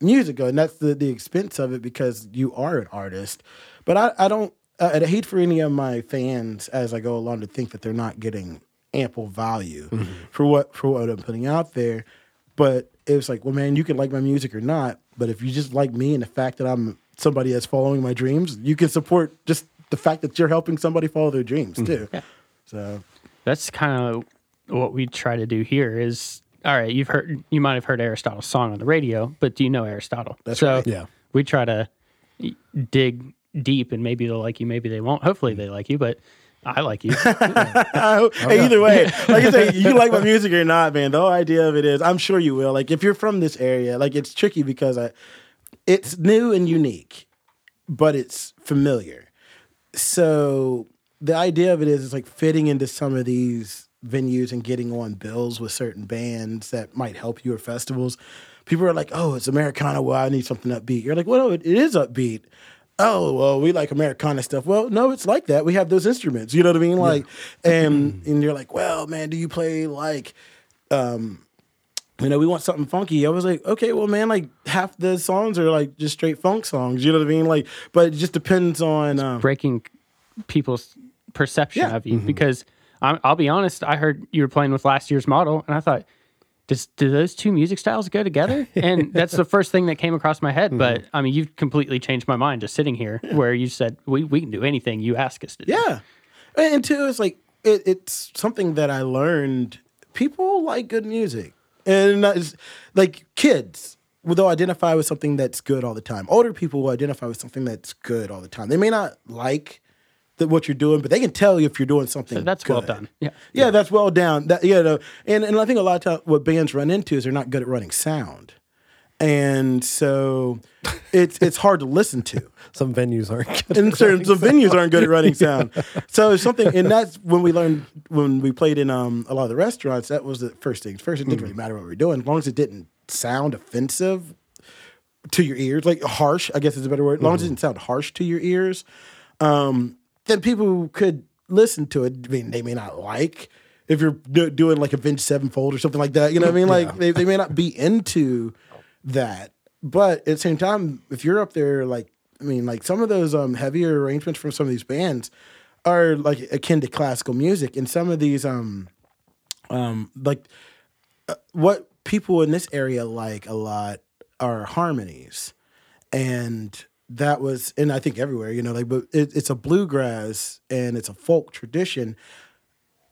music go, and that's the the expense of it because you are an artist. But I, I don't. I, I hate for any of my fans as I go along to think that they're not getting ample value mm-hmm. for what for what I'm putting out there. But it's like, well, man, you can like my music or not, but if you just like me and the fact that I'm somebody that's following my dreams, you can support just the fact that you're helping somebody follow their dreams mm-hmm. too. Yeah. So that's kind of what we try to do here. Is all right. You've heard, you might have heard Aristotle's song on the radio, but do you know Aristotle? That's so right. Yeah. we try to dig deep, and maybe they'll like you, maybe they won't. Hopefully, they like you, but I like you. [LAUGHS] hey, either way, like you say, you like my music or not, man. The whole idea of it is, I'm sure you will. Like if you're from this area, like it's tricky because I, it's new and unique, but it's familiar. So the idea of it is, it's like fitting into some of these venues and getting on bills with certain bands that might help you or festivals. People are like, "Oh, it's Americana. Well, I need something upbeat." You're like, "Well, no, it, it is upbeat." Oh, well, we like Americana stuff. Well, no, it's like that. We have those instruments. You know what I mean? Like, and and you're like, "Well, man, do you play like?" um you know, we want something funky. I was like, okay, well, man, like half the songs are like just straight funk songs. You know what I mean? Like, but it just depends on. Um, breaking people's perception Yeah. of you because I'm, I'll be honest. I heard you were playing with last year's model, and I thought does do those two music styles go together? [LAUGHS] And that's the first thing that came across my head. But Mm-hmm. I mean, you've completely changed my mind just sitting here, where you said we we can do anything you ask us to do. Yeah, and, and two, it's like it, it's something that I learned. People like good music, and like kids will identify with something that's good all the time. Older people will identify with something that's good all the time. They may not like the, what you're doing, but they can tell you if you're doing something. That's well good. done. Yeah. Yeah, that's well done. That you know, and and I think a lot of times what bands run into is they're not good at running sound, and so it's it's hard to listen to [LAUGHS] Some venues aren't good. and certain some venues aren't good at running sound. So it's something, and that's when we learned when we played in um, a lot of the restaurants. That was the first thing. First, it didn't really matter what we were doing, as long as it didn't sound offensive to your ears, like harsh. I guess is a better word. As long as it didn't sound harsh to your ears, um, then people could listen to it. I mean, they may not like if you're do- doing like a Avenged Sevenfold or something like that. You know what I mean? Like they, they may not be into that, but at the same time, if you're up there, like I mean, like some of those um, heavier arrangements from some of these bands are like akin to classical music, and some of these um um like uh, what people in this area like a lot are harmonies. And that was and i think everywhere you know like but it, it's a bluegrass and it's a folk tradition.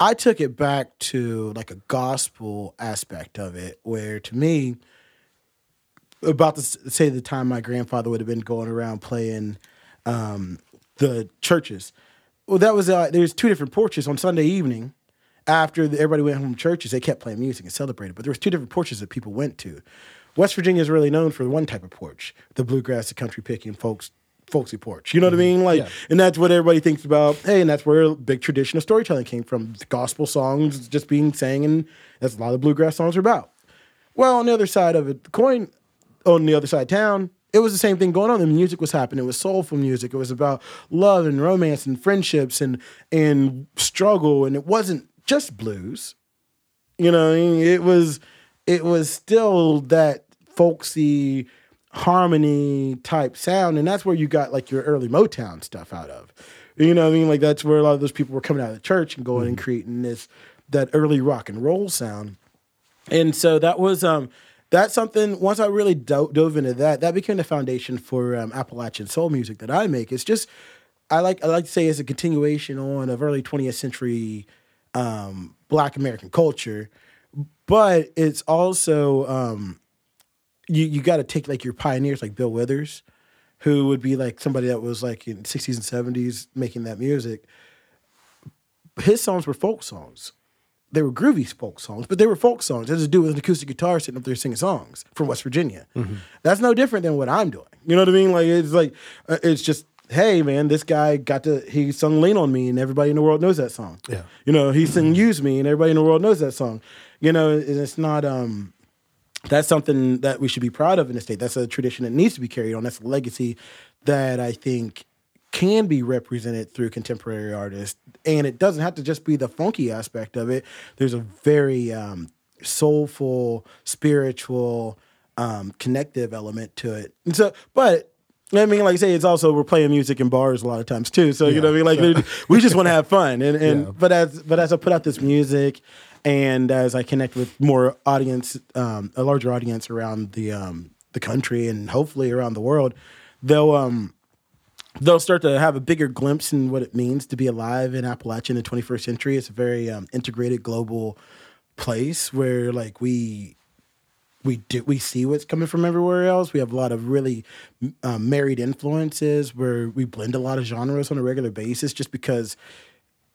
I took it back to like a gospel aspect of it where to me about to say the time my grandfather would have been going around playing um, the churches. Well, that was uh, there's two different porches on Sunday evening. After the, everybody went home from churches, they kept playing music and celebrated. But there was two different porches that people went to. West Virginia is really known for one type of porch: the bluegrass, the country picking, folks, folksy porch. You know what I mean? Like, and that's what everybody thinks about. Hey, and that's where a big tradition of storytelling came from. The gospel songs just being sang, and that's a lot of bluegrass songs are about. Well, on the other side of it, the coin on the other side of town, it was the same thing going on. The music was happening. It was soulful music. It was about love and romance and friendships and and struggle. And it wasn't just blues. You know, what I mean? it was it was still that folksy harmony type sound, and that's where you got like your early Motown stuff out of. You know, what I mean, like that's where a lot of those people were coming out of the church and going and creating this that early rock and roll sound and so that was um that's something once i really do- dove into that that became the foundation for um, appalachian soul music that i make. It's just i like i like to say it's a continuation on of early 20th century um, black american culture but it's also um, you you got to take like your pioneers like bill withers who would be like somebody that was like in 60s and 70s making that music. His songs were folk songs they were groovy folk songs, but they were folk songs. There's a dude with an acoustic guitar sitting up there singing songs from West Virginia. That's no different than what I'm doing. You know what I mean? Like it's like uh, it's just hey man, this guy got to he sung "Lean on Me" and everybody in the world knows that song. Yeah. you know he sang "Use Me" and everybody in the world knows that song. You know, and it's not um that's something that we should be proud of in the state. That's a tradition that needs to be carried on. That's a legacy that I think can be represented through contemporary artists. And it doesn't have to just be the funky aspect of it. There's a very um, soulful, spiritual, um, connective element to it. And so, but I mean, like I say, it's also we're playing music in bars a lot of times too. So you know, what I mean, like we just want to have fun. And and Yeah. but as but as I put out this music, and as I connect with more audience, um, a larger audience around the um, the country and hopefully around the world, they'll um, they'll start to have a bigger glimpse in what it means to be alive in Appalachia in the 21st century. It's a very um, integrated global place where like we we do we see what's coming from everywhere else. We have a lot of really um, married influences where we blend a lot of genres on a regular basis. Just because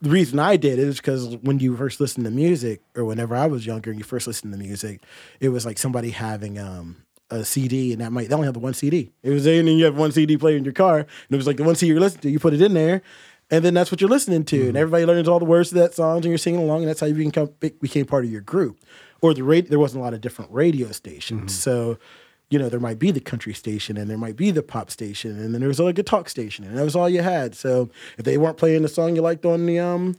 the reason I did it is because when you first listen to music, or whenever I was younger and you first listened to music, it was like somebody having um, a CD, and that might they only have the one CD. It was and then you have one CD player in your car, and it was like the one CD you're listening to. You put it in there, and then that's what you're listening to, and everybody learns all the words to that song, and you're singing along, and that's how you become became part of your group. Or the radio, there wasn't a lot of different radio stations, so you know, there might be the country station and there might be the pop station and then there was like a talk station and that was all you had. So if they weren't playing the song you liked on the um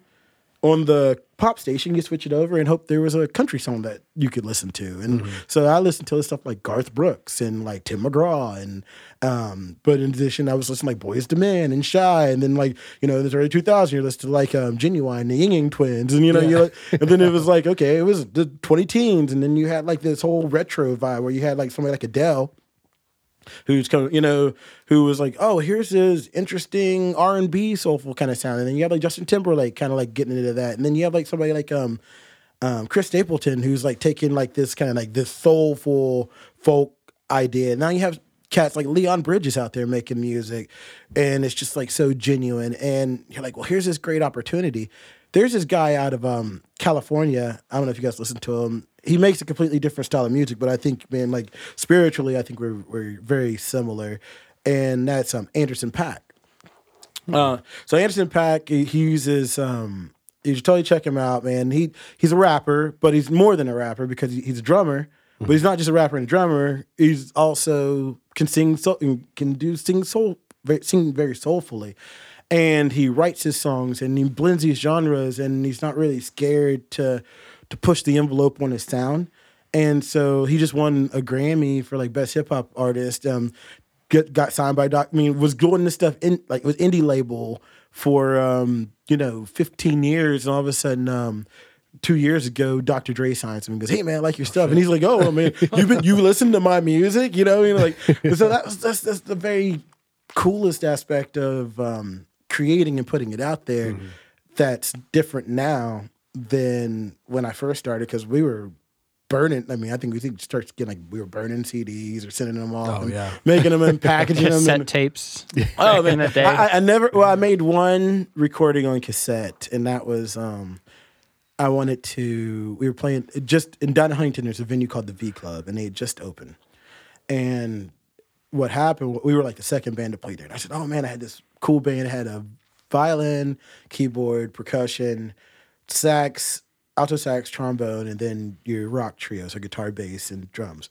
on the pop station, you switch it over and hope there was a country song that you could listen to. And so I listened to stuff like Garth Brooks and like Tim McGraw. And, um, but in addition, I was listening to like Boyz II Men and Shai. And then like, you know, in the early 2000s, you're listening to like um, Ginuwine, the Ying Yang Twins. And, you know, like, and then it was [LAUGHS] like, okay, it was the 20 teens. And then you had like this whole retro vibe where you had like somebody like Adele who's coming, you know who was like oh here's this interesting r&b soulful kind of sound. And then you have like justin timberlake kind of like getting into that. And then you have like somebody like um um chris stapleton who's like taking like this kind of like this soulful folk idea. Now you have cats like leon bridges out there making music and it's just like so genuine. And you're like well here's this great opportunity. There's this guy out of um california. I don't know if you guys listen to him he makes a completely different style of music, but I think, man, like spiritually, I think we're we're very similar, and that's um Anderson .Paak. Uh, so Anderson .Paak, he, he uses um, you should totally check him out, man. He he's a rapper, but he's more than a rapper because he, he's a drummer. But he's not just a rapper and a drummer. He's also can sing soul, can do sing soul, very, sing very soulfully, and he writes his songs and he blends these genres, and he's not really scared to to push the envelope on his sound. And so he just won a Grammy for like best hip hop artist. Um, get, got signed by Doc. I mean, was doing this stuff in like was indie label for um, you know 15 years, and all of a sudden. Um, Two years ago, Dr. Dre signs him and goes, "Hey man, I like your stuff," and he's like, "Oh man, you've been you listen to my music, you know?" You know, like so that was that's that's the very coolest aspect of um, creating and putting it out there. That's different now than when I first started because we were burning. I mean, I think we think starts getting like we were burning CDs or sending them off, Oh, and yeah. making them and packaging [LAUGHS] them. Cassette And, tapes. [LAUGHS] oh in man, day. I, I never. Well, I made one recording on cassette, and that was um, I wanted to. We were playing just in down in Huntington. There's a venue called the V Club, and they had just opened. And what happened? We were like the second band to play there. And I said, "Oh man, I had this cool band. It had a violin, keyboard, percussion, sax, alto sax, trombone, and then your rock trio, so guitar, bass, and drums."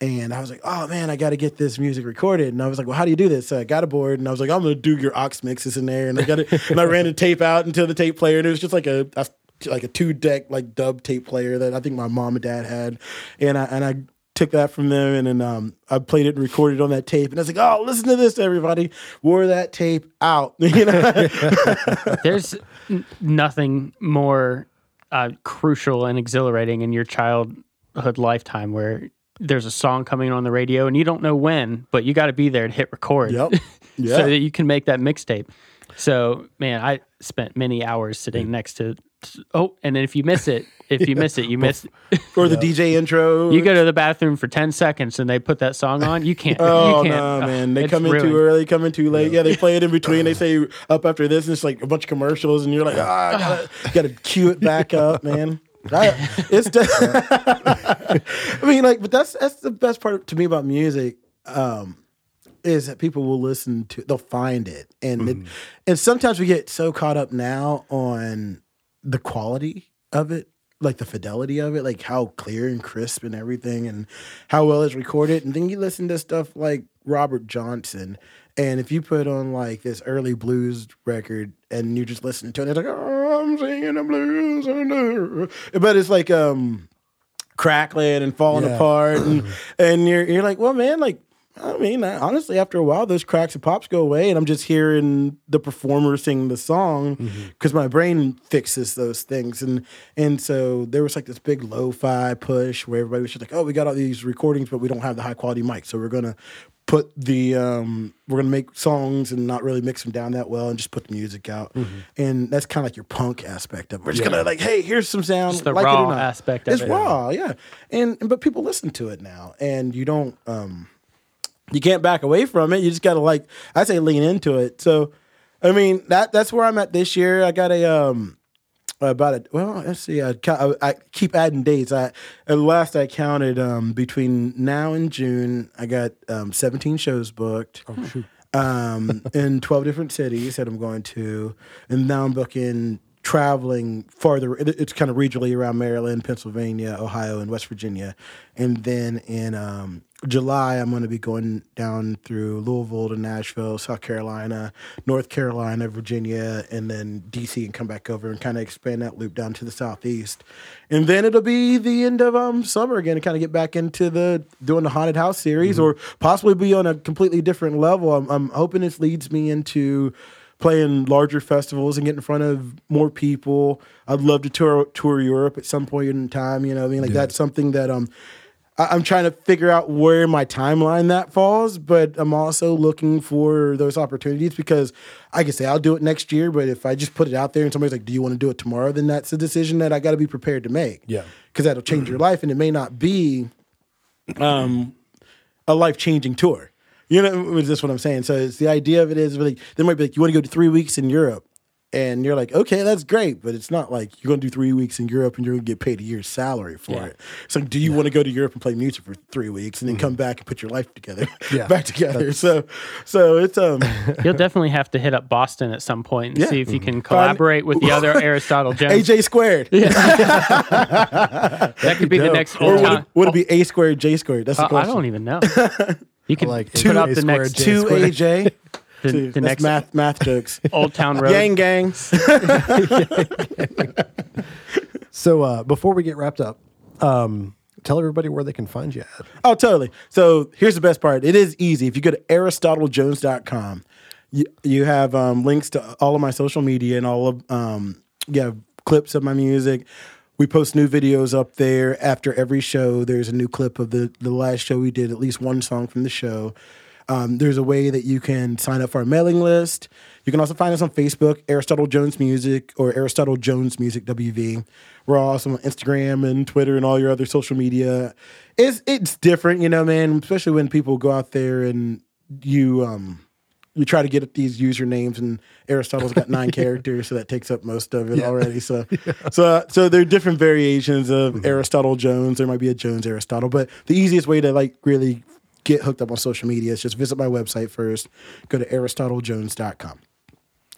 And I was like, "Oh man, I got to get this music recorded." And I was like, "Well, how do you do this?" So I got a board, and I was like, "I'm gonna do your aux mixes in there." And I got it, and I ran the tape out into the tape player, and it was just like a, a like a two deck like dub tape player that I think my mom and dad had, and I and I took that from them, and then um, I played it and recorded on that tape, and I was like, "Oh, listen to this, everybody!" Wore that tape out, [LAUGHS] you know. [LAUGHS] There's n- nothing more uh, crucial and exhilarating in your childhood lifetime where there's a song coming on the radio and you don't know when, but you got to be there to hit record yep. [LAUGHS] Yeah. so that you can make that mixtape. So, man, I spent many hours sitting next to. Oh, and then if you miss it, if you miss it, you miss. or the DJ intro. You go to the bathroom for ten seconds and they put that song on. You can't. Oh you can't. no, ugh, man! They come in ruined. too early, come in too late. Yeah, they play it in between. They say up after this, and it's like a bunch of commercials, and you're like, ah, I gotta, gotta cue it back up, man. I, it's. de- [LAUGHS] I mean, like, but that's that's the best part to me about music. Um, is that people will listen to, they'll find it, and it, and sometimes we get so caught up now on the quality of it, like the fidelity of it, like how clear and crisp and everything, and how well it's recorded. And then you listen to stuff like Robert Johnson, and if you put on like this early blues record and you're just listening to it, it's like oh, I'm singing the blues, and, uh," but it's like um crackling and falling Yeah. apart, and [CLEARS THROAT] and you're you're like, well, man, like. I mean, I, honestly, after a while, those cracks and pops go away, and I'm just hearing the performer sing the song because my brain fixes those things. And and so there was like this big lo-fi push where everybody was just like, "Oh, we got all these recordings, but we don't have the high quality mic, so we're gonna put the um, we're gonna make songs and not really mix them down that well, and just put the music out." And that's kind of like your punk aspect of it. We're just gonna like, "Hey, here's some sound, It's the like it or raw not." aspect of It's it. raw, yeah. And but people listen to it now, and you don't. um you can't back away from it. You just got to like I say lean into it. So I mean that that's where I'm at this year. I got a um about a well let's see I, I, I keep adding dates. I at last I counted um between now and June I got um 17 shows booked. um, [LAUGHS] in 12 different cities that I'm going to. And now I'm booking traveling farther. it- It's kind of regionally around Maryland, Pennsylvania, Ohio, and West Virginia. And then in um, July, I'm going to be going down through Louisville to Nashville, South Carolina, North Carolina, Virginia, and then DC, and come back over and kind of expand that loop down to the southeast. And then it'll be the end of um summer again, and kind of get back into the doing the haunted house series, or possibly be on a completely different level. I'm, I'm hoping this leads me into playing larger festivals and getting in front of more people. I'd love to tour tour Europe at some point in time. You know, I mean, like that's something that um I- I'm trying to figure out where my timeline that falls, but I'm also looking for those opportunities because I can say I'll do it next year, but if I just put it out there and somebody's like, "Do you want to do it tomorrow?" then that's a decision that I got to be prepared to make. Yeah. because that'll change your life, and it may not be um, a life changing tour. You know, is this what I'm saying? So it's the idea of it is really they might be like, "You want to go to three weeks in Europe." And you're like, okay, that's great, but it's not like you're going to do three weeks in Europe and you're going to get paid a year's salary for Yeah. it. So, do you want to go to Europe and play music for three weeks and then come back and put your life together, [LAUGHS] Yeah, back together? So, so it's um, [LAUGHS] You'll definitely have to hit up Boston at some point and Yeah. see if you can collaborate with the [LAUGHS] other Aristotle Jones. AJ squared, that could be the next or old would it, would it be A squared, J squared? That's the Uh, I don't even know. You can Like put up the next Two. AJ, the, Two. the That's next math math jokes. [LAUGHS] Old Town Road. gang gang. [LAUGHS] So uh, before we get wrapped up, um, tell everybody where they can find you at. Oh, totally. So here's the best part. It is easy. If you go to aristotlejones.com, you, you have um, links to all of my social media and all of um, yeah clips of my music. We post new videos up there after every show. There's a new clip of the the last show we did. At least one song from the show. Um, there's a way that you can sign up for our mailing list. You can also find us on Facebook, Aristotle Jones Music or Aristotle Jones Music WV. We're also on Instagram and Twitter and all your other social media. It's it's different, you know, man. Especially when people go out there and you um you try to get at these usernames and Aristotle's got nine [LAUGHS] characters, so that takes up most of it already. So, [LAUGHS] so, so there are different variations of Aristotle Jones. There might be a Jones Aristotle, but the easiest way to like really get hooked up on social media is just visit my website first. Go to aristotlejones.com.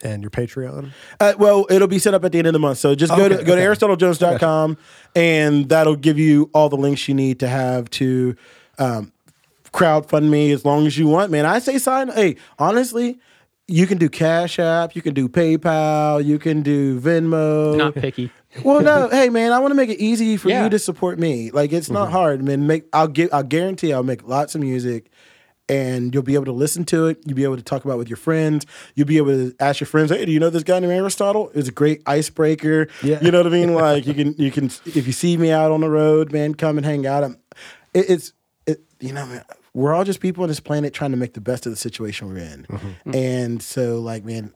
And your Patreon. Uh, well, it'll be set up at the end of the month. So just go to Okay, go to okay. aristotlejones.com and that'll give you all the links you need to have to um, crowdfund me as long as you want, man. I say sign. Hey, honestly, you can do Cash App, you can do PayPal, you can do Venmo. Not picky. Well, no, [LAUGHS] hey man, I want to make it easy for Yeah. you to support me. Like it's not mm-hmm. hard, man. Make I'll give I'll guarantee I'll make lots of music and you'll be able to listen to it. You'll be able to talk about it with your friends. You'll be able to ask your friends, "Hey, do you know this guy named Aristotle?" It's a great icebreaker. Yeah. You know what I mean? [LAUGHS] Like you can you can if you see me out on the road, man, come and hang out. I'm, it, it's it, you know, man, we're all just people on this planet trying to make the best of the situation we're in. Mm-hmm. And so like, man,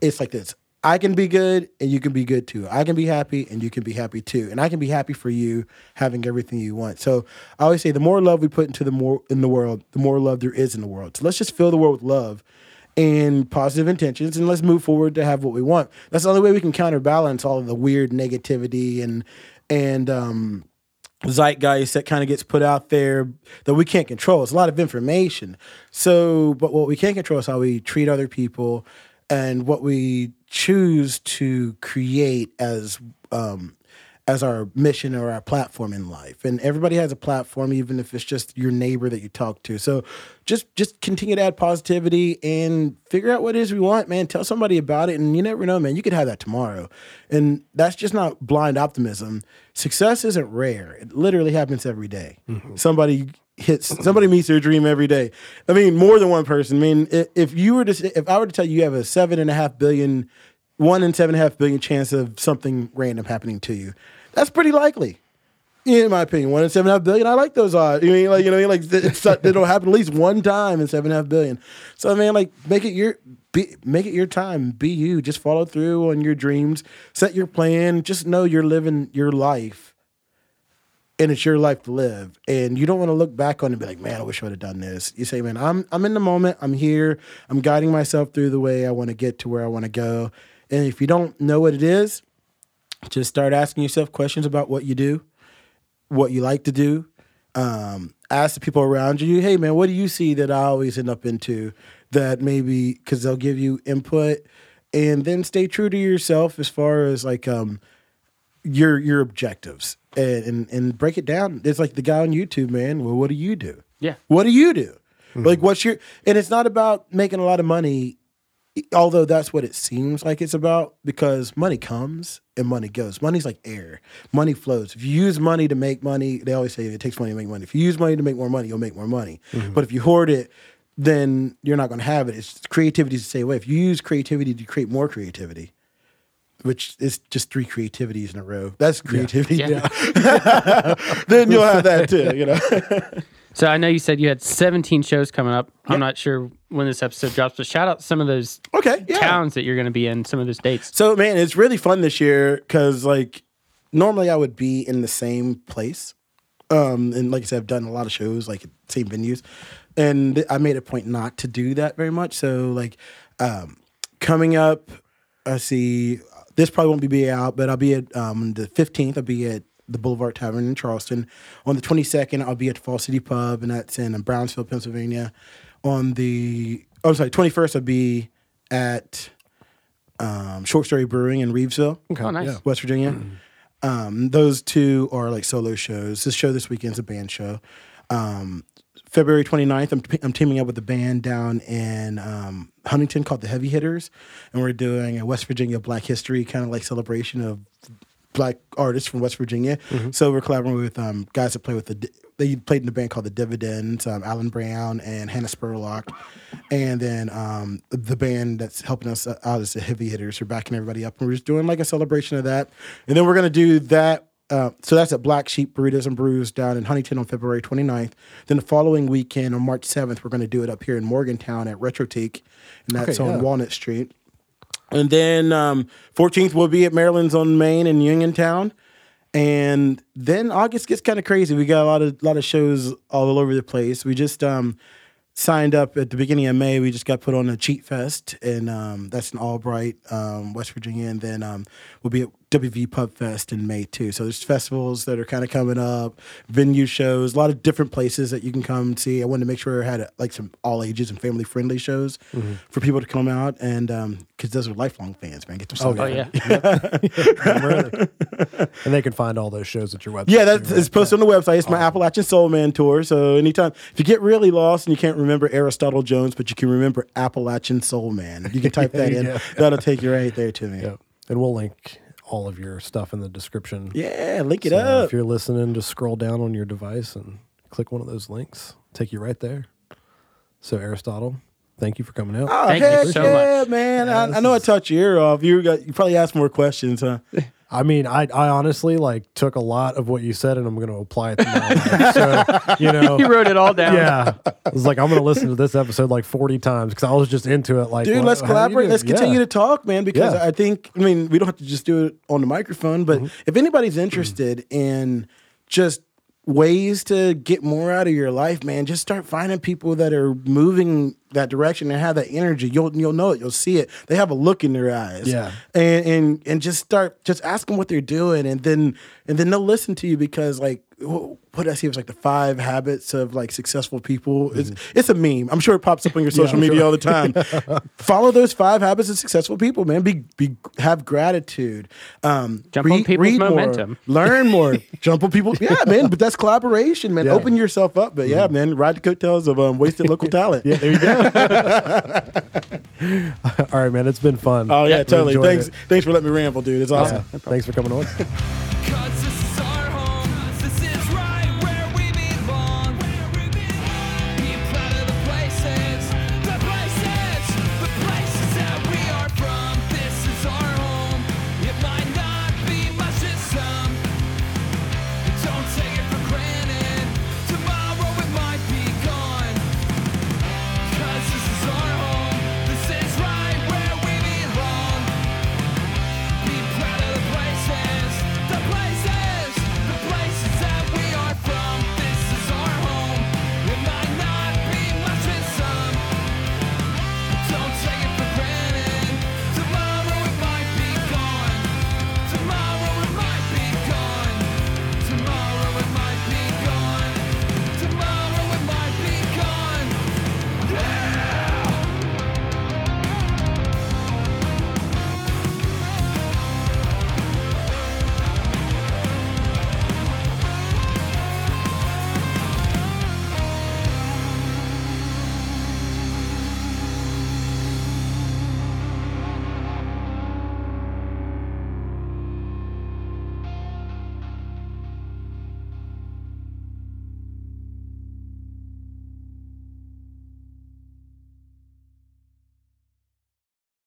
it's like this. I can be good and you can be good too. I can be happy and you can be happy too. And I can be happy for you having everything you want. So I always say the more love we put into the more in the world, the more love there is in the world. So let's just fill the world with love and positive intentions and let's move forward to have what we want. That's the only way we can counterbalance all of the weird negativity and and um zeitgeist that kind of gets put out there that we can't control. It's a lot of information. So, but what we can control is how we treat other people and what we choose to create as um, as our mission or our platform in life. And everybody has a platform, even if it's just your neighbor that you talk to. So just just continue to add positivity and figure out what it is we want, man. Tell somebody about it. And you never know, man. You could have that tomorrow. And that's just not blind optimism. Success isn't rare. It literally happens every day. Somebody hits somebody meets their dream every day. I mean, more than one person. I mean, if you were to if I were to tell you you have a seven and a half billion, one in seven and a half billion chance of something random happening to you, that's pretty likely. In my opinion, one in seven and a half billion. I like those odds. You mean like you know, like it's, it'll happen at least one time in seven and a half billion. So I mean like make it your be, make it your time. Be you. Just follow through on your dreams. Set your plan. Just know you're living your life and it's your life to live. And you don't want to look back on it and be like, man, I wish I would have done this. You say, man, I'm I'm in the moment. I'm here. I'm guiding myself through the way I want to get to where I want to go. And if you don't know what it is, just start asking yourself questions about what you do, what you like to do. Um, ask the people around you, hey man, what do you see that I always end up into that maybe because they'll give you input and then stay true to yourself as far as like um your your objectives and, and and break it down. It's like the guy on YouTube, man. Well, what do you do? Yeah. What do you do? Hmm. Like, what's your? And it's not about making a lot of money, although that's what it seems like it's about. Because money comes and money goes. Money's like air. Money flows. If you use money to make money, they always say it takes money to make money. If you use money to make more money, you'll make more money. Mm-hmm. But if you hoard it, then you're not going to have it. It's creativity is the same way. If you use creativity to create more creativity, which is just three creativities in a row. That's creativity. Yeah. [LAUGHS] then you'll have that too. You know. [LAUGHS] So I know you said you had 17 shows coming up. I'm not sure when this episode drops, but shout out some of those okay. Yeah. towns that you're going to be in, some of those dates. So man, it's really fun this year because like normally I would be in the same place. Um, and like I said, I've done a lot of shows like same venues, and I made a point not to do that very much. So like, um, coming up, I see this probably won't be out, but I'll be at um the fifteenth. I'll be at the Boulevard Tavern in Charleston. On the twenty second, I'll be at Fall City Pub, and that's in Brownsville, Pennsylvania. On the oh, sorry, twenty first, I'll be at um, Short Story Brewing in Rivesville. Oh, nice. yeah. West Virginia. Um, those two are like solo shows. This show this weekend's a band show. Um, February 29th, I'm, I'm teaming up with a band down in um, Huntington called the Heavy Hitters, and we're doing a West Virginia Black History kind of like celebration of black artists from West Virginia. So we're collaborating with um, guys that play with the. They played in a band called the Dividends, um, Alan Brown and Hannah Spurlock, and then um, the band that's helping us out is the Heavy Hitters. We're backing everybody up, and we're just doing like a celebration of that. And then we're gonna do that. Uh, so that's at Black Sheep Burritos and Brews down in Huntington on February 29th. Then the following weekend on March 7th, we're going to do it up here in Morgantown at Retrotique, and that's Okay, on yeah. Walnut Street. And then um, 14th will be at Maryland's on Main in Uniontown. And then August gets kind of crazy. We got a lot of lot of shows all over the place. We just um, signed up at the beginning of May. We just got put on a Cheat Fest, and um, that's in Albright, um, West Virginia. And then um, we'll be at WV Pub Fest in May too. So there's festivals that are kind of coming up, venue shows, a lot of different places that you can come see. I wanted to make sure I had uh, like some all ages and family friendly shows for people to come out, and because those are lifelong fans, man, get them. Oh, yeah. Really? [LAUGHS] and they can find all those shows at your website. Yeah, that's it's posted on the website. It's my Appalachian Soul Man tour. So anytime if you get really lost and you can't remember Aristotle Jones, but you can remember Appalachian Soul Man, you can type that [LAUGHS] in. That'll take you right there to me. Yep. And we'll link all of your stuff in the description. Yeah, link it So up. if you're listening, just scroll down on your device and click one of those links. Take you right there. So Aristotle, thank you for coming out. Oh, Thank you so yeah, much. man! Yeah, I, I know I touched your ear off. You got you probably asked more questions, huh? [LAUGHS] I mean, I I honestly like took a lot of what you said and I'm going to apply it to my life. So you [LAUGHS] know, You wrote it all down. yeah, I was like, I'm going to listen to this episode like 40 times because I was just into it. Like, Dude, what- let's how do you collaborate. Let's continue Yeah. to talk, man, because Yeah. I think, I mean, we don't have to just do it on the microphone, but Mm-hmm. if anybody's interested in just ways to get more out of your life, man, just start finding people that are moving that direction and have that energy. You'll you'll know it. You'll see it. They have a look in their eyes. Yeah. And and and just start just ask them what they're doing and then and then they'll listen to you because like what I see? It was like the five habits of like successful people. It's Mm-hmm. it's a meme. I'm sure it pops up on your [LAUGHS] social media all the time. [LAUGHS] Follow those five habits of successful people, man. Be be have gratitude. Um, Jump on people's momentum. More, [LAUGHS] learn more. jump on people. Yeah, man. But that's collaboration, man. Yeah. Open yourself up. But yeah, man. Ride the coattails of um, wasted local talent. Yeah, there you go. [LAUGHS] All right, man. It's been fun. Oh yeah, We totally. Thanks. it. Thanks for letting me ramble, dude. It's awesome. Yeah. Thanks for coming on. Cuts